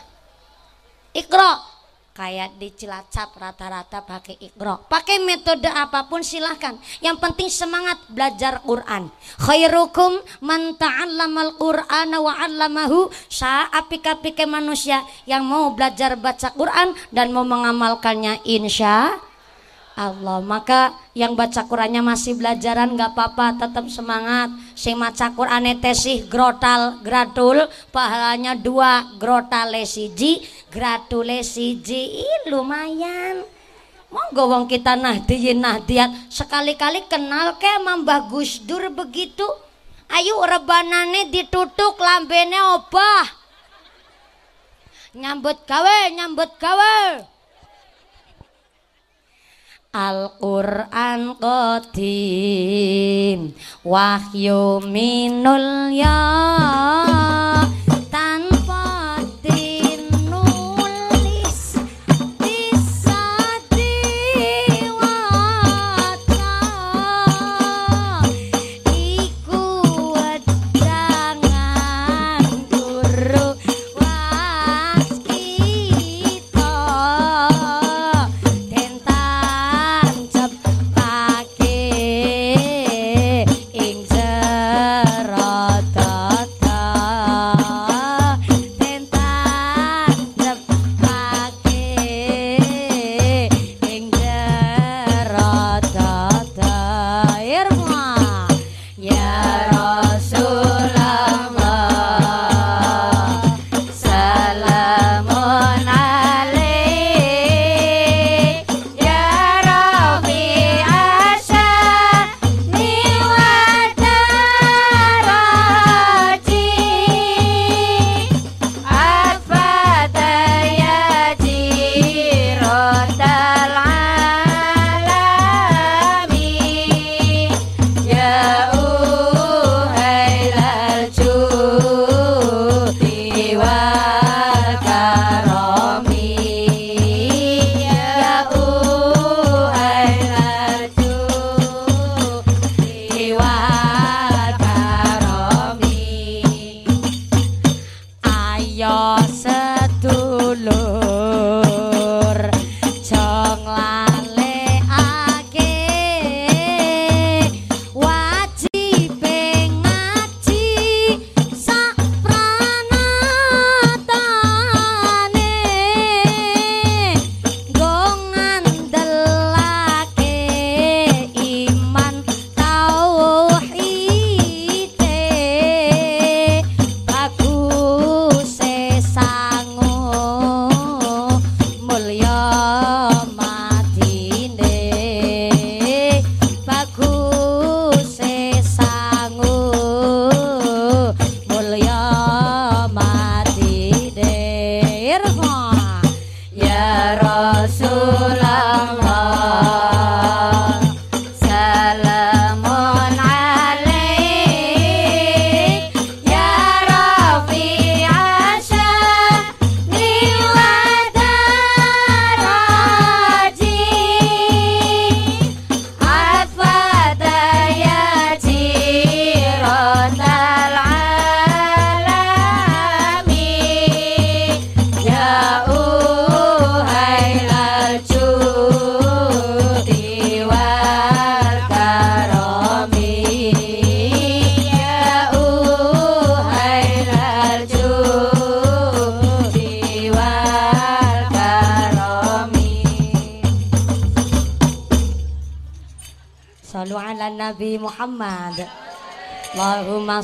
Ikro. Kayak di Cilacap rata-rata pakai ikro. Pakai metode apa pun silahkan. Yang penting semangat belajar Quran. Khairukum man ta'allamal Qur'an wa 'allamahu. Saapika-pika manusia yang mau belajar baca Quran dan mau mengamalkannya insya Allah maka yang baca Qurannya masih belajaran nggak apa-apa tetap semangat. Si maca Quran tesih grotal gratul pahalanya dua grotal siji gratule siji. Lumayan. Monggo wong kita nahdiyin nahdiat. Sekali-kali kenal ke Mambah Gus Dur begitu ayo rebanane ditutuk lambene obah. Nyambut gawe nyambut gawe Al-Qur'an qadim. Wahyu minul ya. Nabi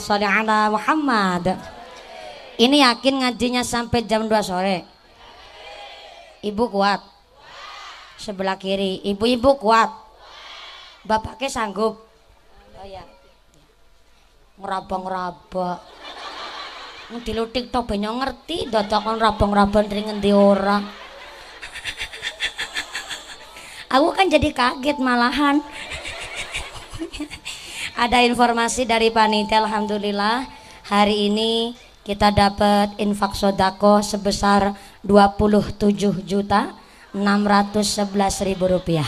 sholli ala Muhammad. Ini yakin ngajinya sampai jam 2 sore. Ibu kuat. Sebelah kiri, ibu-ibu kuat. Bapaknya sanggup. Oh ya. Ngeraba-ngeraba. Dilutik to banyak ngerti dadakan rabang-rabang dari ngendi ora. Aku kan jadi kaget malahan ada informasi dari panitia Alhamdulillah. Hari ini kita dapat infak sodako sebesar 27 juta 611 ribu rupiah.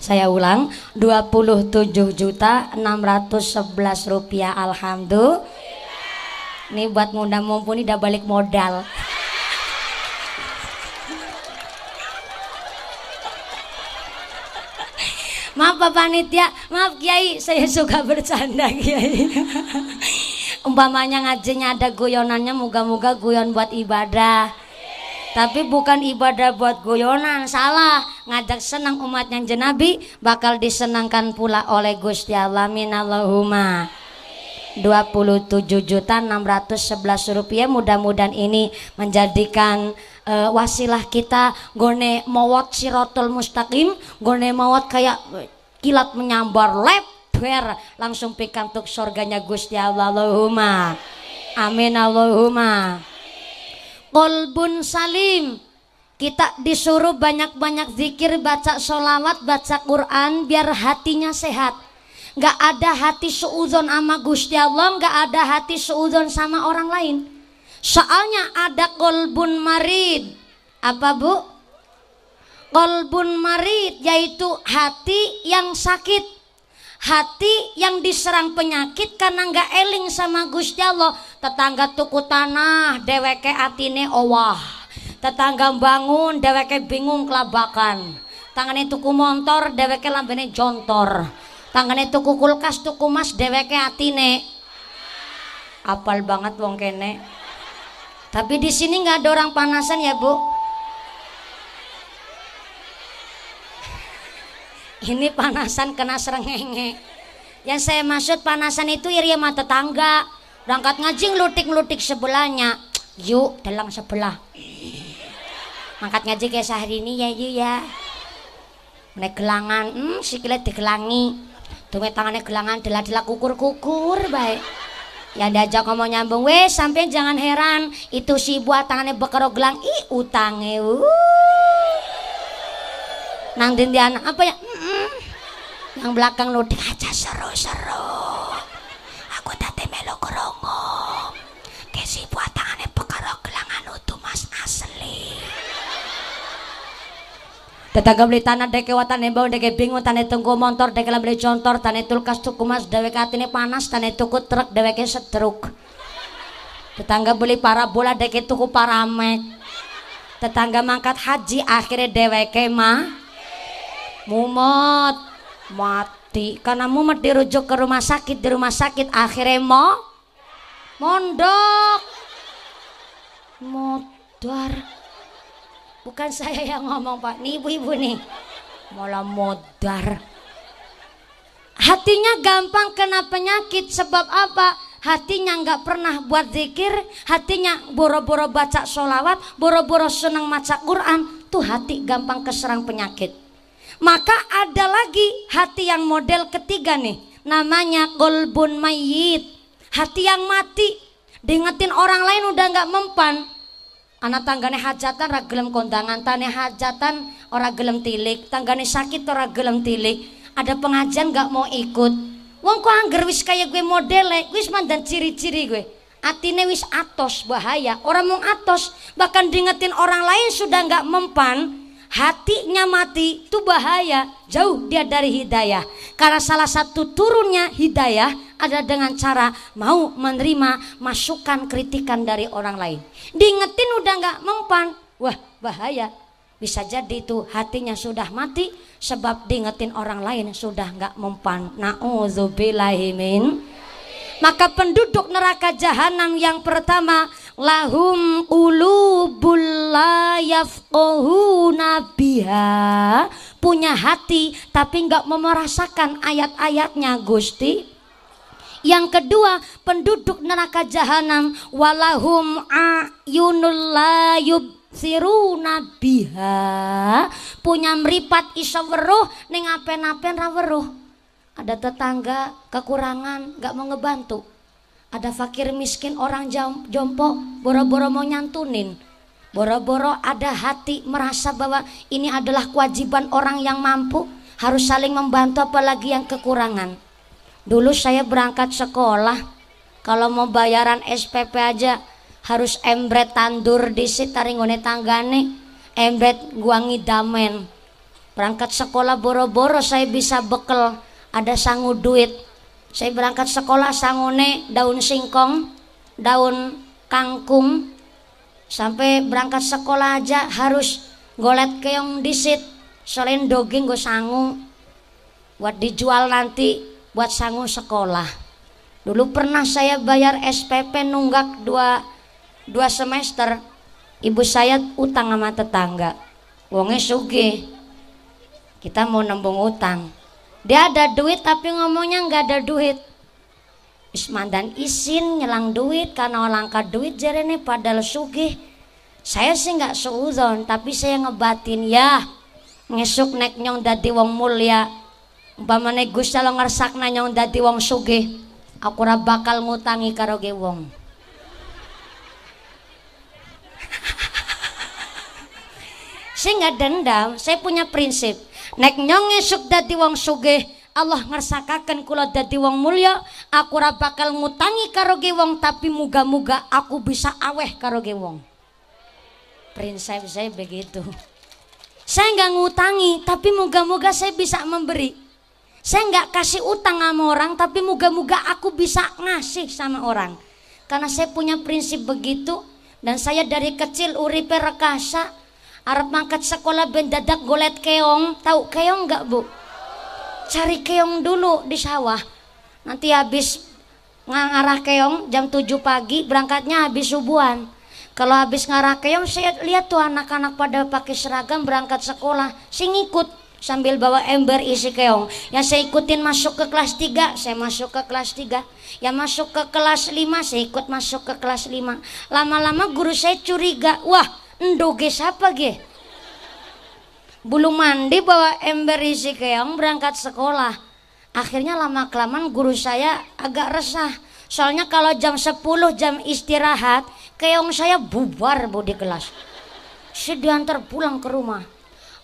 Saya ulang 27 juta 611 rupiah Alhamdulillah. Ini buat mudah mumpuni udah balik modal Maaf Pak Panitia, maaf Kiai, saya suka bercanda Kiai. Umpamanya ngajinya ada guyonannya, moga-moga guyon buat ibadah. Tapi bukan ibadah buat guyonan, salah. Ngajak senang umatnya jenabi bakal disenangkan pula oleh Gusti Allah. Allahumma. 27 juta 611 rupiah. Mudah-mudahan ini menjadikan uh, wasilah kita gone mawat sirotol mustaqim gone mawat kayak kilat menyambar lebar. Langsung pikantuk surganya Gusti Allah. Allahumma amin Allahumma. Kolbun salim. Kita disuruh banyak-banyak zikir baca sholawat baca Quran biar hatinya sehat nggak ada hati seudon sama Gusti Allah nggak ada hati seudon sama orang lain Soalnya ada kolbun marid. Apa bu? Kolbun marid yaitu hati yang sakit. Hati yang diserang penyakit karena nggak eling sama Gusti Allah. Tetangga tuku tanah, deweke atine owah. Tetangga bangun, deweke bingung kelabakan. Tangannya tuku motor, deweke lambene jontor. Tangannya tuku kulkas, tuku mas, deweke atine. Apal banget wong kene. Tapi di sini nggak ada orang panasan ya bu. Ini panasan kena serengenge. Yang saya maksud panasan itu iri sama tetangga. Berangkat ngaji ngelutik-ngelutik sebelahnya. Yuk, dalam sebelah. Mangkat ngaji kayak sehari ini ya yuk ya. Naik gelangan, hmm, sikile digelangi. Tuh tangannya gelangan, dela-dela kukur-kukur baik yang diajak ngomong nyambung. Wes sampai jangan heran. Itu si buat tangannya bekaro gelang. Ih utangnya uh. nang dindian apa ya? Mm -mm. yang belakang lu aja seru-seru Tetangga beli tanah deke watan bau deke bingung tane tunggu motor deke beli contor tane tulkas tuku mas dewek atine panas tane tuku truk deweke setruk. Tetangga beli parabola deke tuku paramek. Tetangga mangkat haji akhirnya deweke mah mumet mati karena mumet dirujuk ke rumah sakit di rumah sakit akhirnya mau mondok modar Bukan saya yang ngomong pak, nih ibu-ibu nih. Malah modar. Hatinya gampang kena penyakit sebab apa? hatinya nggak pernah buat zikir, hatinya boro-boro baca sholawat, boro-boro senang maca Quran, tuh hati gampang keserang penyakit. Maka ada lagi hati yang model ketiga nih, namanya golbun mayit, hati yang mati, diingetin orang lain udah nggak mempan. Anak tanggane hajatan ora gelem kondangan, tane hajatan ora gelem tilik, tanggane sakit ora gelem tilik, ada pengajian nggak mau ikut, Wong kok angger wis kaya gue modele, wis mandan ciri-ciri gue. Atine wis atos bahaya, orang mau atos, bahkan diingetin orang lain sudah nggak mempan, hatinya mati itu bahaya, jauh dia dari hidayah. Karena salah satu turunnya hidayah ada dengan cara mau menerima masukan kritikan dari orang lain. Diingetin udah nggak mempan, wah bahaya. Bisa jadi itu hatinya sudah mati sebab diingetin orang lain sudah nggak mempan. Nauzubillahimin. Maka penduduk neraka jahanam yang pertama lahum qulubul la yafqahuna punya hati tapi nggak mau merasakan ayat-ayatnya Gusti yang kedua, penduduk neraka jahanam walahum ayunul la siruna biha. Punya meripat iso weruh ning apen-apen ra ada tetangga kekurangan gak mau ngebantu. Ada fakir miskin orang jompo boro-boro mau nyantunin. Boro-boro ada hati merasa bahwa ini adalah kewajiban orang yang mampu harus saling membantu apalagi yang kekurangan dulu saya berangkat sekolah. Kalau mau bayaran SPP aja harus embret tandur di taringone tanggane. Embret gua ngidamen. Berangkat sekolah boro-boro saya bisa bekel ada sangu duit. Saya berangkat sekolah sangune daun singkong daun kangkung. Sampai berangkat sekolah aja harus golet keong disit. Selain doging gue sangu buat dijual nanti buat sangu sekolah. Dulu pernah saya bayar SPP nunggak dua dua semester. Ibu saya utang sama tetangga. Wongnya suge kita mau nembung utang. Dia ada duit tapi ngomongnya nggak ada duit. Isman dan isin nyelang duit karena langka duit jerene padahal suge saya sih nggak seuzon tapi saya ngebatin ya ngesuk nek nyong dadi wong mulia umpamane Gusti Allah ngersakna nyong dadi wong suge aku ora bakal ngutangi karo ge wong. Saya nggak dendam saya punya prinsip. Nek nyong esuk dadi wong sugih Allah ngersakaken kula dadi wong mulya aku ora bakal ngutangi karo wong tapi muga-muga aku bisa aweh karo wong. Prinsip saya begitu. Saya nggak ngutangi tapi muga-muga saya bisa memberi saya nggak kasih utang sama orang tapi muga-muga aku bisa ngasih sama orang karena saya punya prinsip begitu dan saya dari kecil uripe rekasa Arab mangkat sekolah ben dadak golet keong. Tahu keong nggak bu? Cari keong dulu di sawah. Nanti habis ngarah keong jam 7 pagi berangkatnya habis subuhan. Kalau habis ngarah keong saya lihat tuh anak-anak pada pakai seragam berangkat sekolah. Saya ngikut sambil bawa ember isi keong. Yang saya ikutin masuk ke kelas 3, saya masuk ke kelas 3. Yang masuk ke kelas 5, saya ikut masuk ke kelas 5. Lama-lama guru saya curiga, wah Ndoge siapa ge? Bulu mandi bawa ember isi keong berangkat sekolah. Akhirnya lama kelamaan guru saya agak resah. Soalnya kalau jam 10 jam istirahat, keong saya bubar bu di kelas. Saya diantar pulang ke rumah.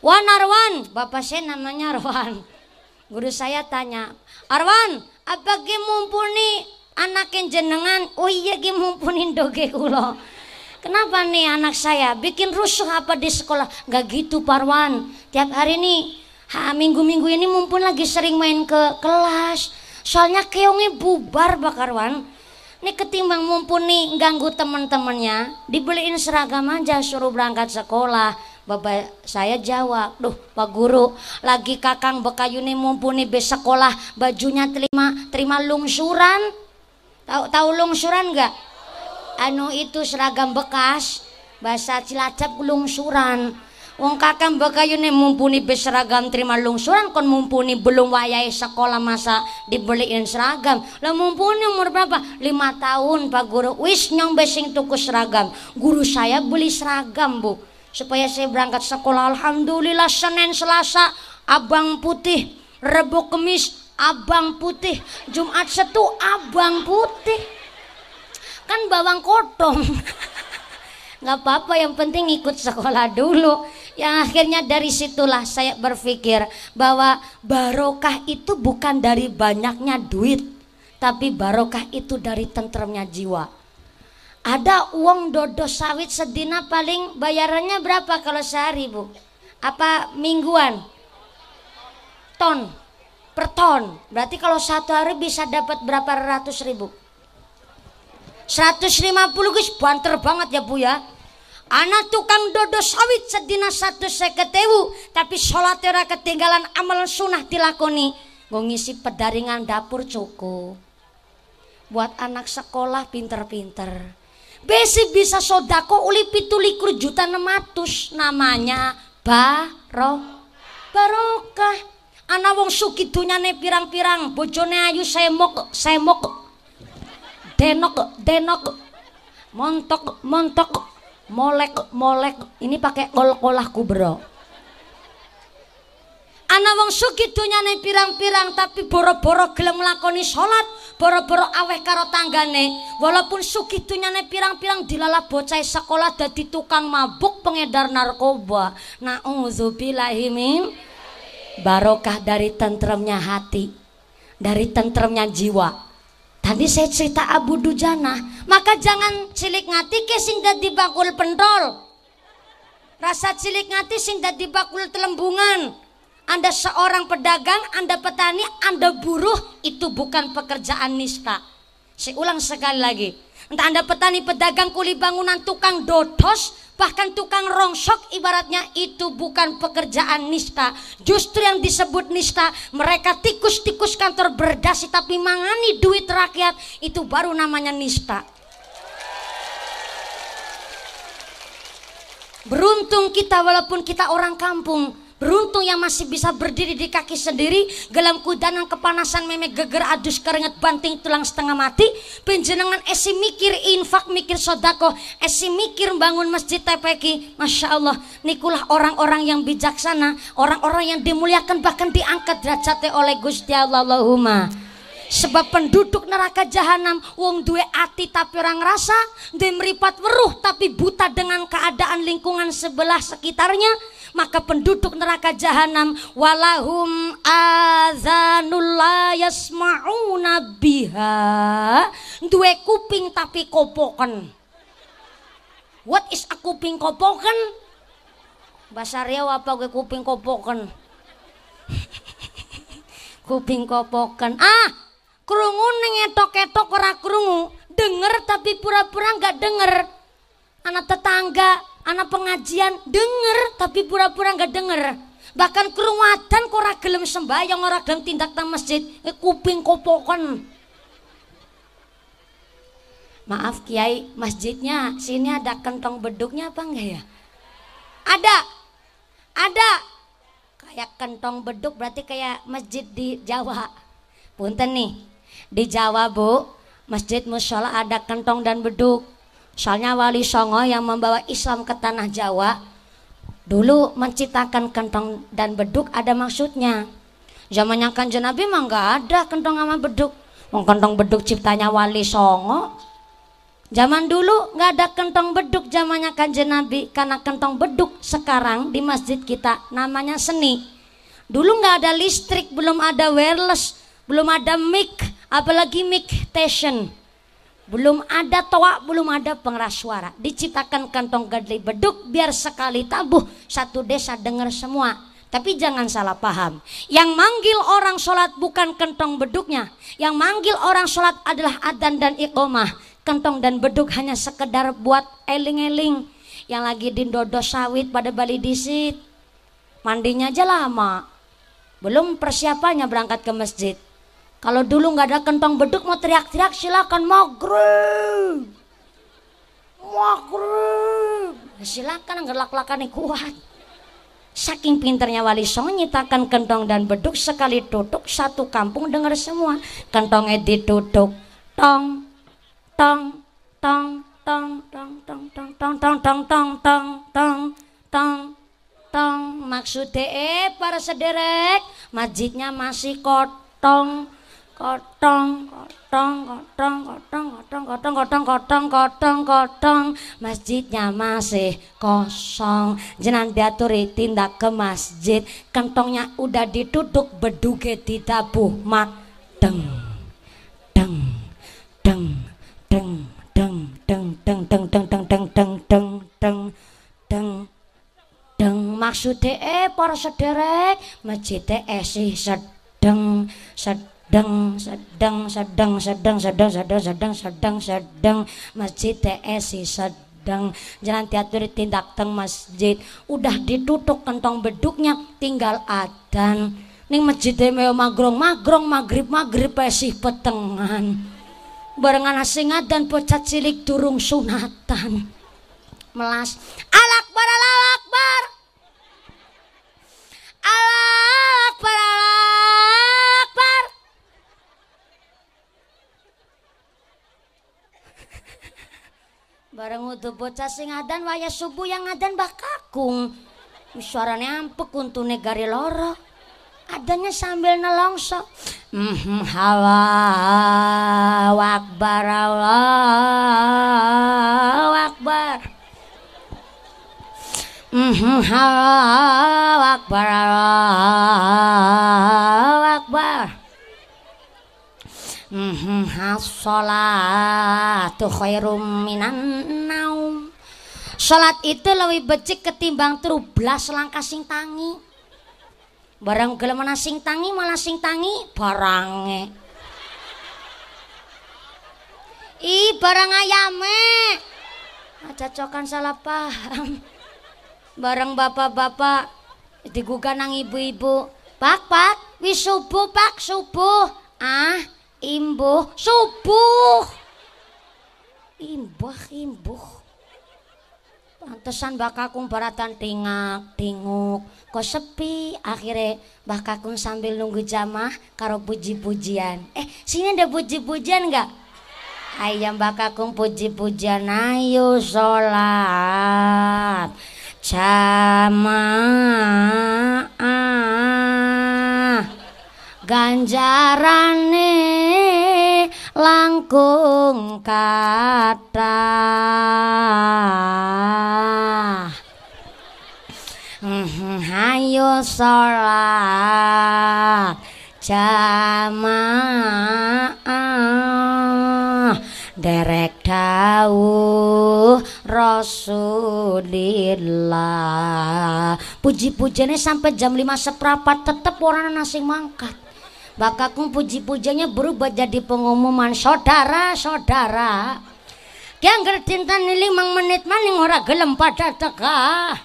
Wan Arwan, bapak saya namanya Arwan. Guru saya tanya, Arwan, apa ge mumpuni anak jenengan? Oh iya ge mumpuni doge kulo. Kenapa nih anak saya bikin rusuh apa di sekolah? Gak gitu Parwan. Tiap hari nih, minggu-minggu ini mumpun lagi sering main ke kelas. Soalnya keongnya bubar Bakarwan. Nih ketimbang mumpun nih ganggu teman-temannya, dibeliin seragam aja suruh berangkat sekolah. Bapak saya jawab, duh Pak Guru, lagi kakang bekayu nih mumpuni be sekolah bajunya terima terima lungsuran. Tahu tahu lungsuran nggak? anu itu seragam bekas bahasa Cilacap lungsuran Wong kakang bakayune mumpuni berseragam terima lungsuran kon mumpuni belum wayai sekolah masa dibeliin seragam. Lah mumpuni umur berapa? Lima tahun Pak Guru. Wis nyong besing tuku seragam. Guru saya beli seragam Bu. Supaya saya berangkat sekolah. Alhamdulillah Senin Selasa abang putih. Rebu Kemis abang putih. Jumat Setu abang putih. Kan bawang kotong. nggak apa-apa yang penting ikut sekolah dulu yang akhirnya dari situlah saya berpikir bahwa barokah itu bukan dari banyaknya duit tapi barokah itu dari tentremnya jiwa ada uang dodo sawit sedina paling bayarannya berapa kalau sehari bu? Apa mingguan? Ton. Per ton. Berarti kalau satu hari bisa dapat berapa ratus ribu? 150 guys. Banter banget ya bu ya. Anak tukang dodo sawit sedina satu seketewu tapi sholat ora ketinggalan amal sunnah dilakoni. Gue ngisi pedaringan dapur cukup. Buat anak sekolah pinter-pinter besi bisa sodako uli pitulikur juta nematus namanya baro barokah. Anak wong suki dunyane pirang-pirang bojone ayu semok semok. Denok denok. Montok montok. Molek molek. Ini pakai kol kolah kubro Ana wong suki dunyane pirang-pirang tapi boro-boro gelem nglakoni salat, boro-boro aweh karo tanggane. Walaupun suki dunyane pirang-pirang dilalah bocah sekolah dadi tukang mabuk pengedar narkoba. Nauzubillahi min barokah dari tentremnya hati, dari tentremnya jiwa. Tadi saya cerita Abu Dujana, maka jangan cilik ngati ke sing dadi bakul pendol. Rasa cilik ngati sing dadi bakul telembungan. Anda seorang pedagang, Anda petani, Anda buruh, itu bukan pekerjaan nista. Saya ulang sekali lagi. Entah Anda petani, pedagang, kuli bangunan, tukang dodos, Bahkan tukang rongsok ibaratnya itu bukan pekerjaan nista. Justru yang disebut nista, mereka tikus-tikus kantor berdasi tapi mangani duit rakyat, itu baru namanya nista. Beruntung kita walaupun kita orang kampung, Beruntung yang masih bisa berdiri di kaki sendiri Gelam kudanan kepanasan memek geger adus keringet banting tulang setengah mati Penjenengan esi mikir infak mikir sodako Esi mikir bangun masjid TPK Masya Allah Nikulah orang-orang yang bijaksana Orang-orang yang dimuliakan bahkan diangkat derajatnya oleh Gusti Allah. Allahumma. Sebab penduduk neraka jahanam wong duwe ati tapi orang rasa, duwe meripat weruh tapi buta dengan keadaan lingkungan sebelah sekitarnya, maka penduduk neraka jahanam walahum azanul la yasma'una biha. Duwe kuping tapi kopokan. What is a kuping kopokan? Bahasa Riau apa gue kuping kopokan? Kuping kopokan. Ah kerungu ngetok-ketok ora kerungu denger tapi pura-pura nggak denger. Anak tetangga anak pengajian denger tapi pura-pura nggak denger. Bahkan kerumuatan kora gelem sembahyang ora gelem tindak nang masjid. Eh, kuping kopokon maaf kiai masjidnya sini ada kentong beduknya apa enggak ya? Ada. Ada. Kayak kentong beduk berarti kayak masjid di Jawa. Punten nih. Di Jawa bu masjid musola ada kentong dan beduk Soalnya Wali Songo yang membawa Islam ke tanah Jawa dulu menciptakan kentong dan beduk ada maksudnya. Zamannya kanjeng Nabi mah nggak ada kentong sama beduk. Wong kentong beduk ciptanya Wali Songo. Zaman dulu nggak ada kentong beduk zamannya kanjeng Nabi karena kentong beduk sekarang di masjid kita namanya seni. Dulu nggak ada listrik, belum ada wireless, belum ada mic, apalagi mic station belum ada toa, belum ada pengeras suara. Diciptakan kantong gadli beduk biar sekali tabuh satu desa dengar semua. Tapi jangan salah paham. Yang manggil orang sholat bukan kentong beduknya. Yang manggil orang sholat adalah adan dan iqomah. Kentong dan beduk hanya sekedar buat eling-eling. Yang lagi di dodo sawit pada Bali disit. Mandinya aja lama. Belum persiapannya berangkat ke masjid. Kalau dulu nggak ada kentong beduk mau teriak-teriak silakan maghrib. Maghrib. Ya silakan nggak lak-lakan kuat. Saking pinternya Wali Songo nyitakan kentong dan beduk sekali tutuk satu kampung dengar semua. Kentongnya ditutuk. Tong, tong, tong, tong, tong, tong, tong, tong, tong, tong, tong, tong, tong, tong, tong. Maksudnya eh para sederek, masjidnya masih kotong, kotong, kotong, kotong, kotong, kotong, kotong, kotong, kotong, kotong, kotong, masjidnya masih kosong. Jenan diaturi tindak ke masjid, kantongnya udah ditutup, beduge ditabuh mak deng, deng, deng, deng, deng, deng, deng, deng, deng, deng, deng, deng, deng, deng, deng, deng. Maksudnya eh para sederek, masjidnya esih sedeng, sedeng sedang sedang sedang sedang sedang sedang sedang sedang sedang. Masjid TSI sedang. Jalan teater tindak teng masjid. Udah ditutup kantong beduknya tinggal adan ning masjid meo magrong magrong maghrib maghrib esih petengan. Barengan asing dan pocat cilik durung sunatan. Melas. Alak bar alak Bareng utuh bocah sing adan waya subuh yang adan bakakung. Suaranya ampek untuk negari loro. Adanya sambil nelongso. Mhm hawa wakbar Allah wakbar. Mhm hawa wakbar Allah wakbar. As-salatu khairum minan naum. Salat itu lebih becik ketimbang terublas langkah sing tangi. Barang gelem sing tangi malah sing tangi barange. Ih, barang ayame. Cocokan salah paham. Barang bapak-bapak digugah nang ibu-ibu. Pak, pak, wis subuh, pak, subuh. Ah, imbuh subuh. Imbah imbuh. Pantesan bakakung baratan tingak tinguk kok sepi? Akhirnya bakakung sambil nunggu jamah karo puji-pujian. Eh sini ada puji-pujian nggak? Ayam bakakung puji-pujian. Ayo sholat. Jamaah ganjarane langkung kata hayo sholat jamaah. Derek dawuh Rasulillah. Puji-pujiannya sampai jam 5 seperempat tetep orang nasi mangkat Bakakung puji-pujiannya berubah jadi pengumuman saudara-saudara. Yang gertintan ini limang menit maning ora gelem pada teka.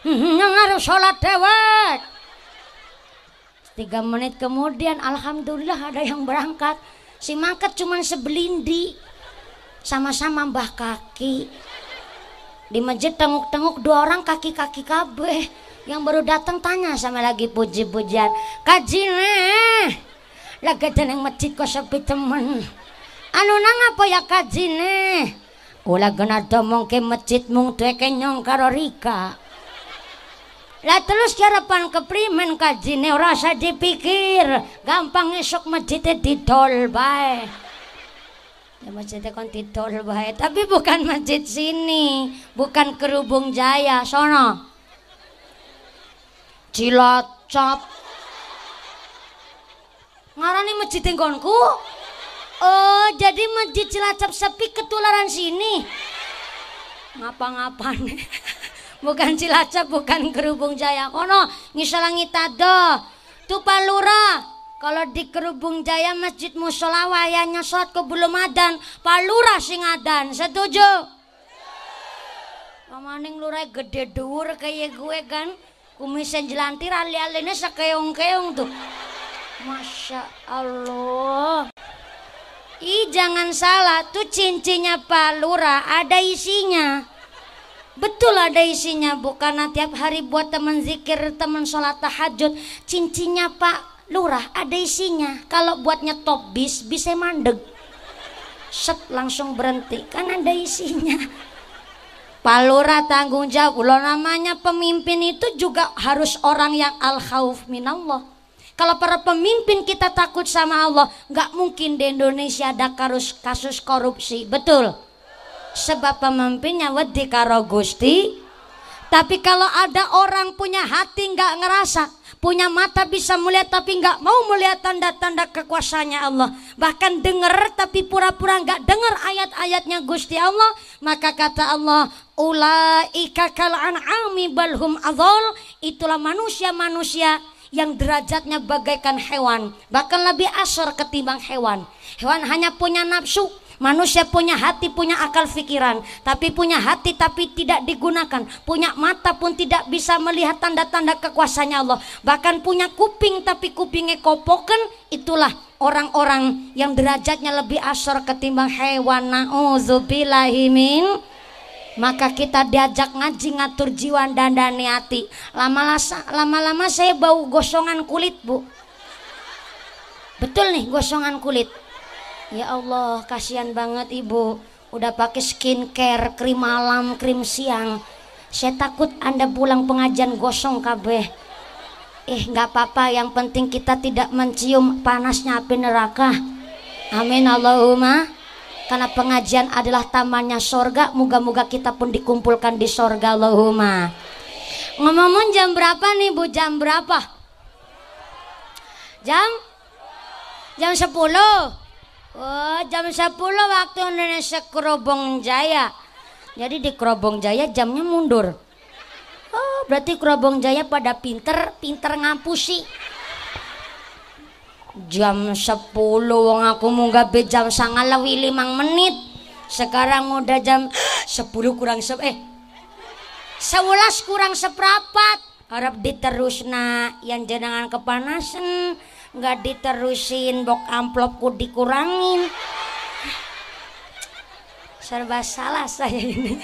Hmm, yang harus sholat dewek. Tiga menit kemudian Alhamdulillah ada yang berangkat. Si mangkat cuma sebelindi. Sama-sama mbah kaki. Di masjid tenguk-tenguk dua orang kaki-kaki kabeh yang baru datang tanya sama lagi puji-pujian. Kaji nih lagi yang masjid kok sepi temen. Anu nang apa ya kaji nih ulah gena domong ke masjid mung tuh kenyong karo Rika. Lah terus harapan keprimen kaji nih rasa dipikir. Gampang esok masjidnya didol bae. Ya masjidnya kon didol bae. Tapi bukan masjid sini bukan kerubung jaya sono Cilacap. Ngarani masjid engkonku? Oh, jadi masjid Cilacap sepi ketularan sini. Ngapa-ngapan. bukan Cilacap, bukan Kerubung Jaya. Kono ngisalangi tado. Tu Palura. Kalau di Kerubung Jaya masjid musola wayanya sholat ke belum adan. Palura sing adan. Setuju? Pamaning lurai gede dur kayak gue kan kumisan jelantir ali-alina sa keong-keong tuh. Masya Allah. Ih jangan salah tuh cincinnya Pak Lura ada isinya. Betul ada isinya bu. Karena tiap hari buat teman zikir Teman sholat tahajud Cincinnya pak lurah ada isinya. Kalau buatnya top bis bisa mandeg. Set langsung berhenti. Kan ada isinya Pak Lurah tanggung jawab Lo namanya pemimpin itu juga harus orang yang al khawf minallah kalau para pemimpin kita takut sama Allah, nggak mungkin di Indonesia ada kasus, kasus korupsi. Betul? Sebab pemimpinnya wedi karo Gusti. Tapi kalau ada orang punya hati nggak ngerasa, punya mata bisa melihat tapi nggak mau melihat tanda-tanda kekuasaannya Allah. Bahkan dengar tapi pura-pura nggak dengar ayat-ayatnya Gusti Allah. Maka kata Allah, ulaika kal an'ami balhum adzal. Itulah manusia-manusia yang derajatnya bagaikan hewan, bahkan lebih asor ketimbang hewan. Hewan hanya punya nafsu, Manusia punya hati, punya akal pikiran, tapi punya hati tapi tidak digunakan. Punya mata pun tidak bisa melihat tanda-tanda kekuasaannya Allah. Bahkan punya kuping tapi kupingnya kopoken, itulah orang-orang yang derajatnya lebih asor ketimbang hewan. Nauzubillahimin maka kita diajak ngaji ngatur jiwa dan dani hati lama-lama saya bau gosongan kulit bu betul nih gosongan kulit ya Allah kasihan banget ibu. Udah pakai skincare krim malam krim siang. Saya takut anda pulang pengajian gosong kabeh eh nggak apa-apa. Yang penting kita tidak mencium panasnya api neraka. Amin Allahumma. Karena pengajian adalah tamannya sorga moga-moga kita pun dikumpulkan di sorga Allahumma. Ngomong jam berapa nih bu? Jam berapa? Jam? Jam 10 oh jam 10 waktu Indonesia Kerobong Jaya. Jadi di Kerobong Jaya jamnya mundur. Oh berarti Kerobong Jaya pada pinter pinter ngapusi. Jam 10 wong aku munggah be jam sangat lewi limang menit. Sekarang udah jam 10 kurang se eh 11 kurang seperempat harap diterusna yang jenengan kepanasan nggak diterusin bok amplopku dikurangin serba salah saya ini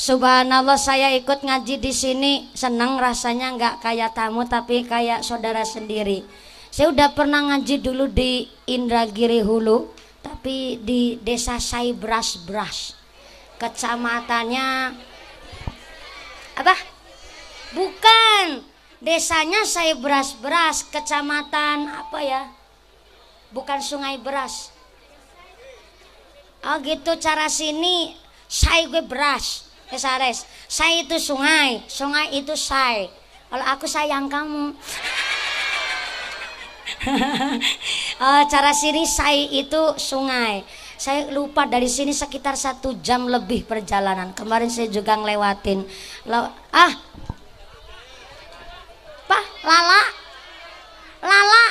Subhanallah saya ikut ngaji di sini senang rasanya nggak kayak tamu tapi kayak saudara sendiri. Saya udah pernah ngaji dulu di Indragiri Hulu tapi di desa Saibras Bras. Kecamatannya apa? Bukan. Desanya Saibras Bras, kecamatan apa ya? Bukan Sungai Beras. Oh gitu cara sini saya gue beras Kesares. Saya itu sungai, sungai itu saya. Kalau aku sayang kamu. oh, cara sini saya itu sungai. Saya lupa dari sini sekitar satu jam lebih perjalanan. Kemarin saya juga ngelewatin. ah, Pak, lala, lala,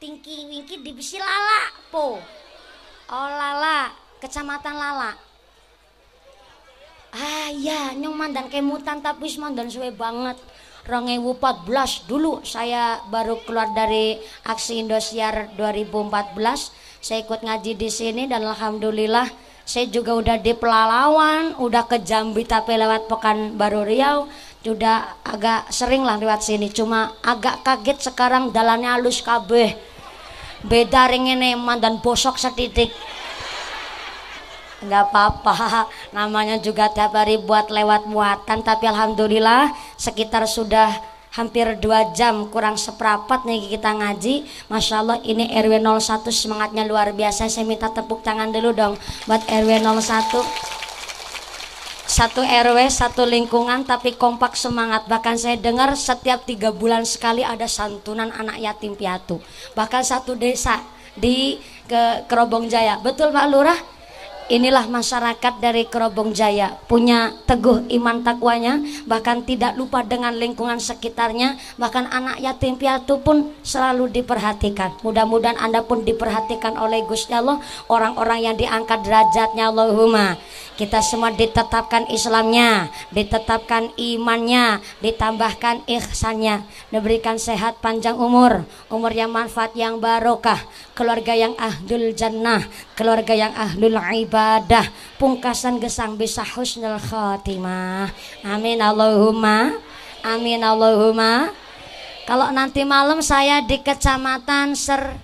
tingki di bisi lala, po. Oh lala, kecamatan lala. Ah iya. Nyong mandan kemutan tapi mandan suwe banget. 2014 dulu saya baru keluar dari aksi Indosiar 2014 saya ikut ngaji di sini dan alhamdulillah saya juga udah di Pelalawan udah ke Jambi tapi lewat Pekanbaru Riau sudah agak sering lah lewat sini cuma agak kaget sekarang jalannya halus kabeh. Beda ringin mandan bosok setitik. Nggak apa-apa namanya juga tiap hari buat lewat muatan tapi alhamdulillah sekitar sudah hampir dua jam kurang seperapat nih kita ngaji. Masya Allah ini RW 01 semangatnya luar biasa. Saya minta tepuk tangan dulu dong buat RW 01 satu RW satu lingkungan tapi kompak semangat. Bahkan saya dengar setiap tiga bulan sekali ada santunan anak yatim piatu. Bahkan satu desa di ke Kerobong Jaya. Betul Pak Lurah? Inilah masyarakat dari Kerobong Jaya. Punya teguh iman takwanya bahkan tidak lupa dengan lingkungan sekitarnya. Bahkan anak yatim piatu pun selalu diperhatikan. Mudah-mudahan Anda pun diperhatikan oleh Gusti Allah orang-orang yang diangkat derajatnya Allahumma Kita semua ditetapkan Islamnya, ditetapkan imannya, ditambahkan ihsannya, diberikan sehat panjang umur, umur yang manfaat yang barokah, keluarga yang ahlul jannah, keluarga yang ahlul ibadah, pungkasan gesang bisa husnul khatimah. Amin Allahumma. Amin Allahumma. Kalau nanti malam saya di kecamatan Ser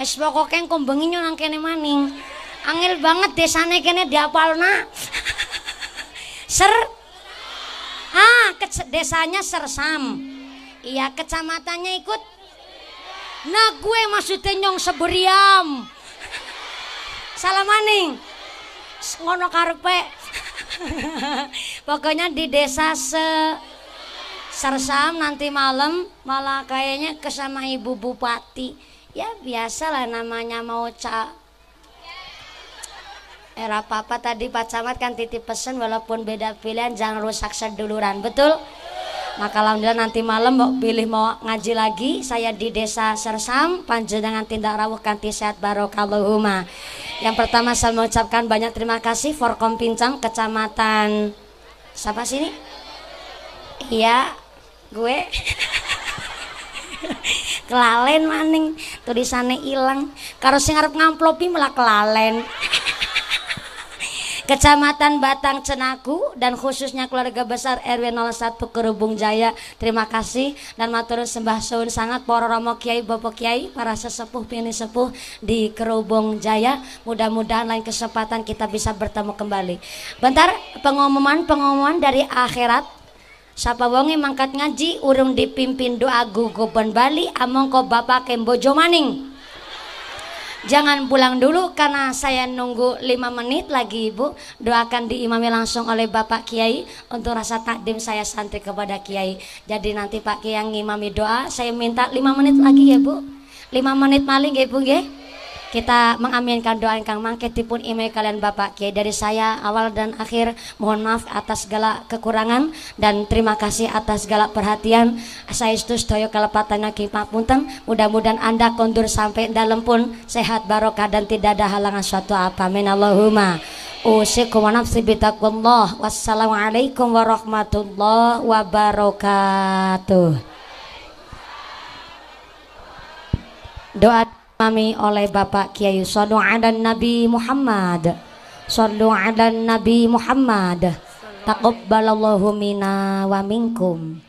Es pokoke engko bengi nang kene maning. Angel banget desane kene diapalna. Ser Ah, desanya Sersam. Iya, kecamatannya ikut. Nah, gue maksudnya nyong seberiam. Salah maning. Ngono karpe. Pokoknya di desa se Sersam nanti malam malah kayaknya kesama ibu bupati ya biasalah namanya mau ca era papa tadi Pak Camat kan titip pesan walaupun beda pilihan jangan rusak seduluran betul? Maka alhamdulillah nanti malam mau pilih mau ngaji lagi saya di desa Sersam panjenengan tindak rawuh kanti sehat barokallahumma yang pertama saya mengucapkan banyak terima kasih Forkom Pincang kecamatan siapa sini? Iya gue kelalen maning tulisannya hilang karo sing arep ngamplopi malah kelalen Kecamatan Batang Cenaku dan khususnya keluarga besar RW 01 Kerubung Jaya. Terima kasih dan matur sembah suwun sangat para romo kiai, bapak kiai, para sesepuh pini sepuh di Kerubung Jaya. Mudah-mudahan lain kesempatan kita bisa bertemu kembali. Bentar pengumuman pengumuman dari akhirat Sapa wonge mangkat ngaji urung dipimpin doa gugupan Bali among ko bapak kembojo maning. Jangan pulang dulu karena saya nunggu lima menit lagi ibu. Doakan diimami langsung oleh Bapak Kiai Untuk rasa takdim saya santri kepada Kiai. Jadi nanti Pak Kiai ngimami doa Saya minta lima menit lagi ya bu. Lima menit maling ya bu ya kita mengaminkan doa Kang Mangke tipun email kalian Bapak Kiai dari saya awal dan akhir. Mohon maaf atas segala kekurangan dan terima kasih atas segala perhatian. Saya itu sedaya kelepatan ki punten. Mudah-mudahan Anda kondur sampai dalam pun sehat barokah dan tidak ada halangan suatu apa. Amin. Allahumma. Usikum wa nafsi bitaqullah Wassalamualaikum warahmatullahi wabarakatuh. Doa Mami oleh Bapak Kiai Sallu ala Nabi Muhammad. Sallu ala Nabi Muhammad. Taqabbalallahu minna wa minkum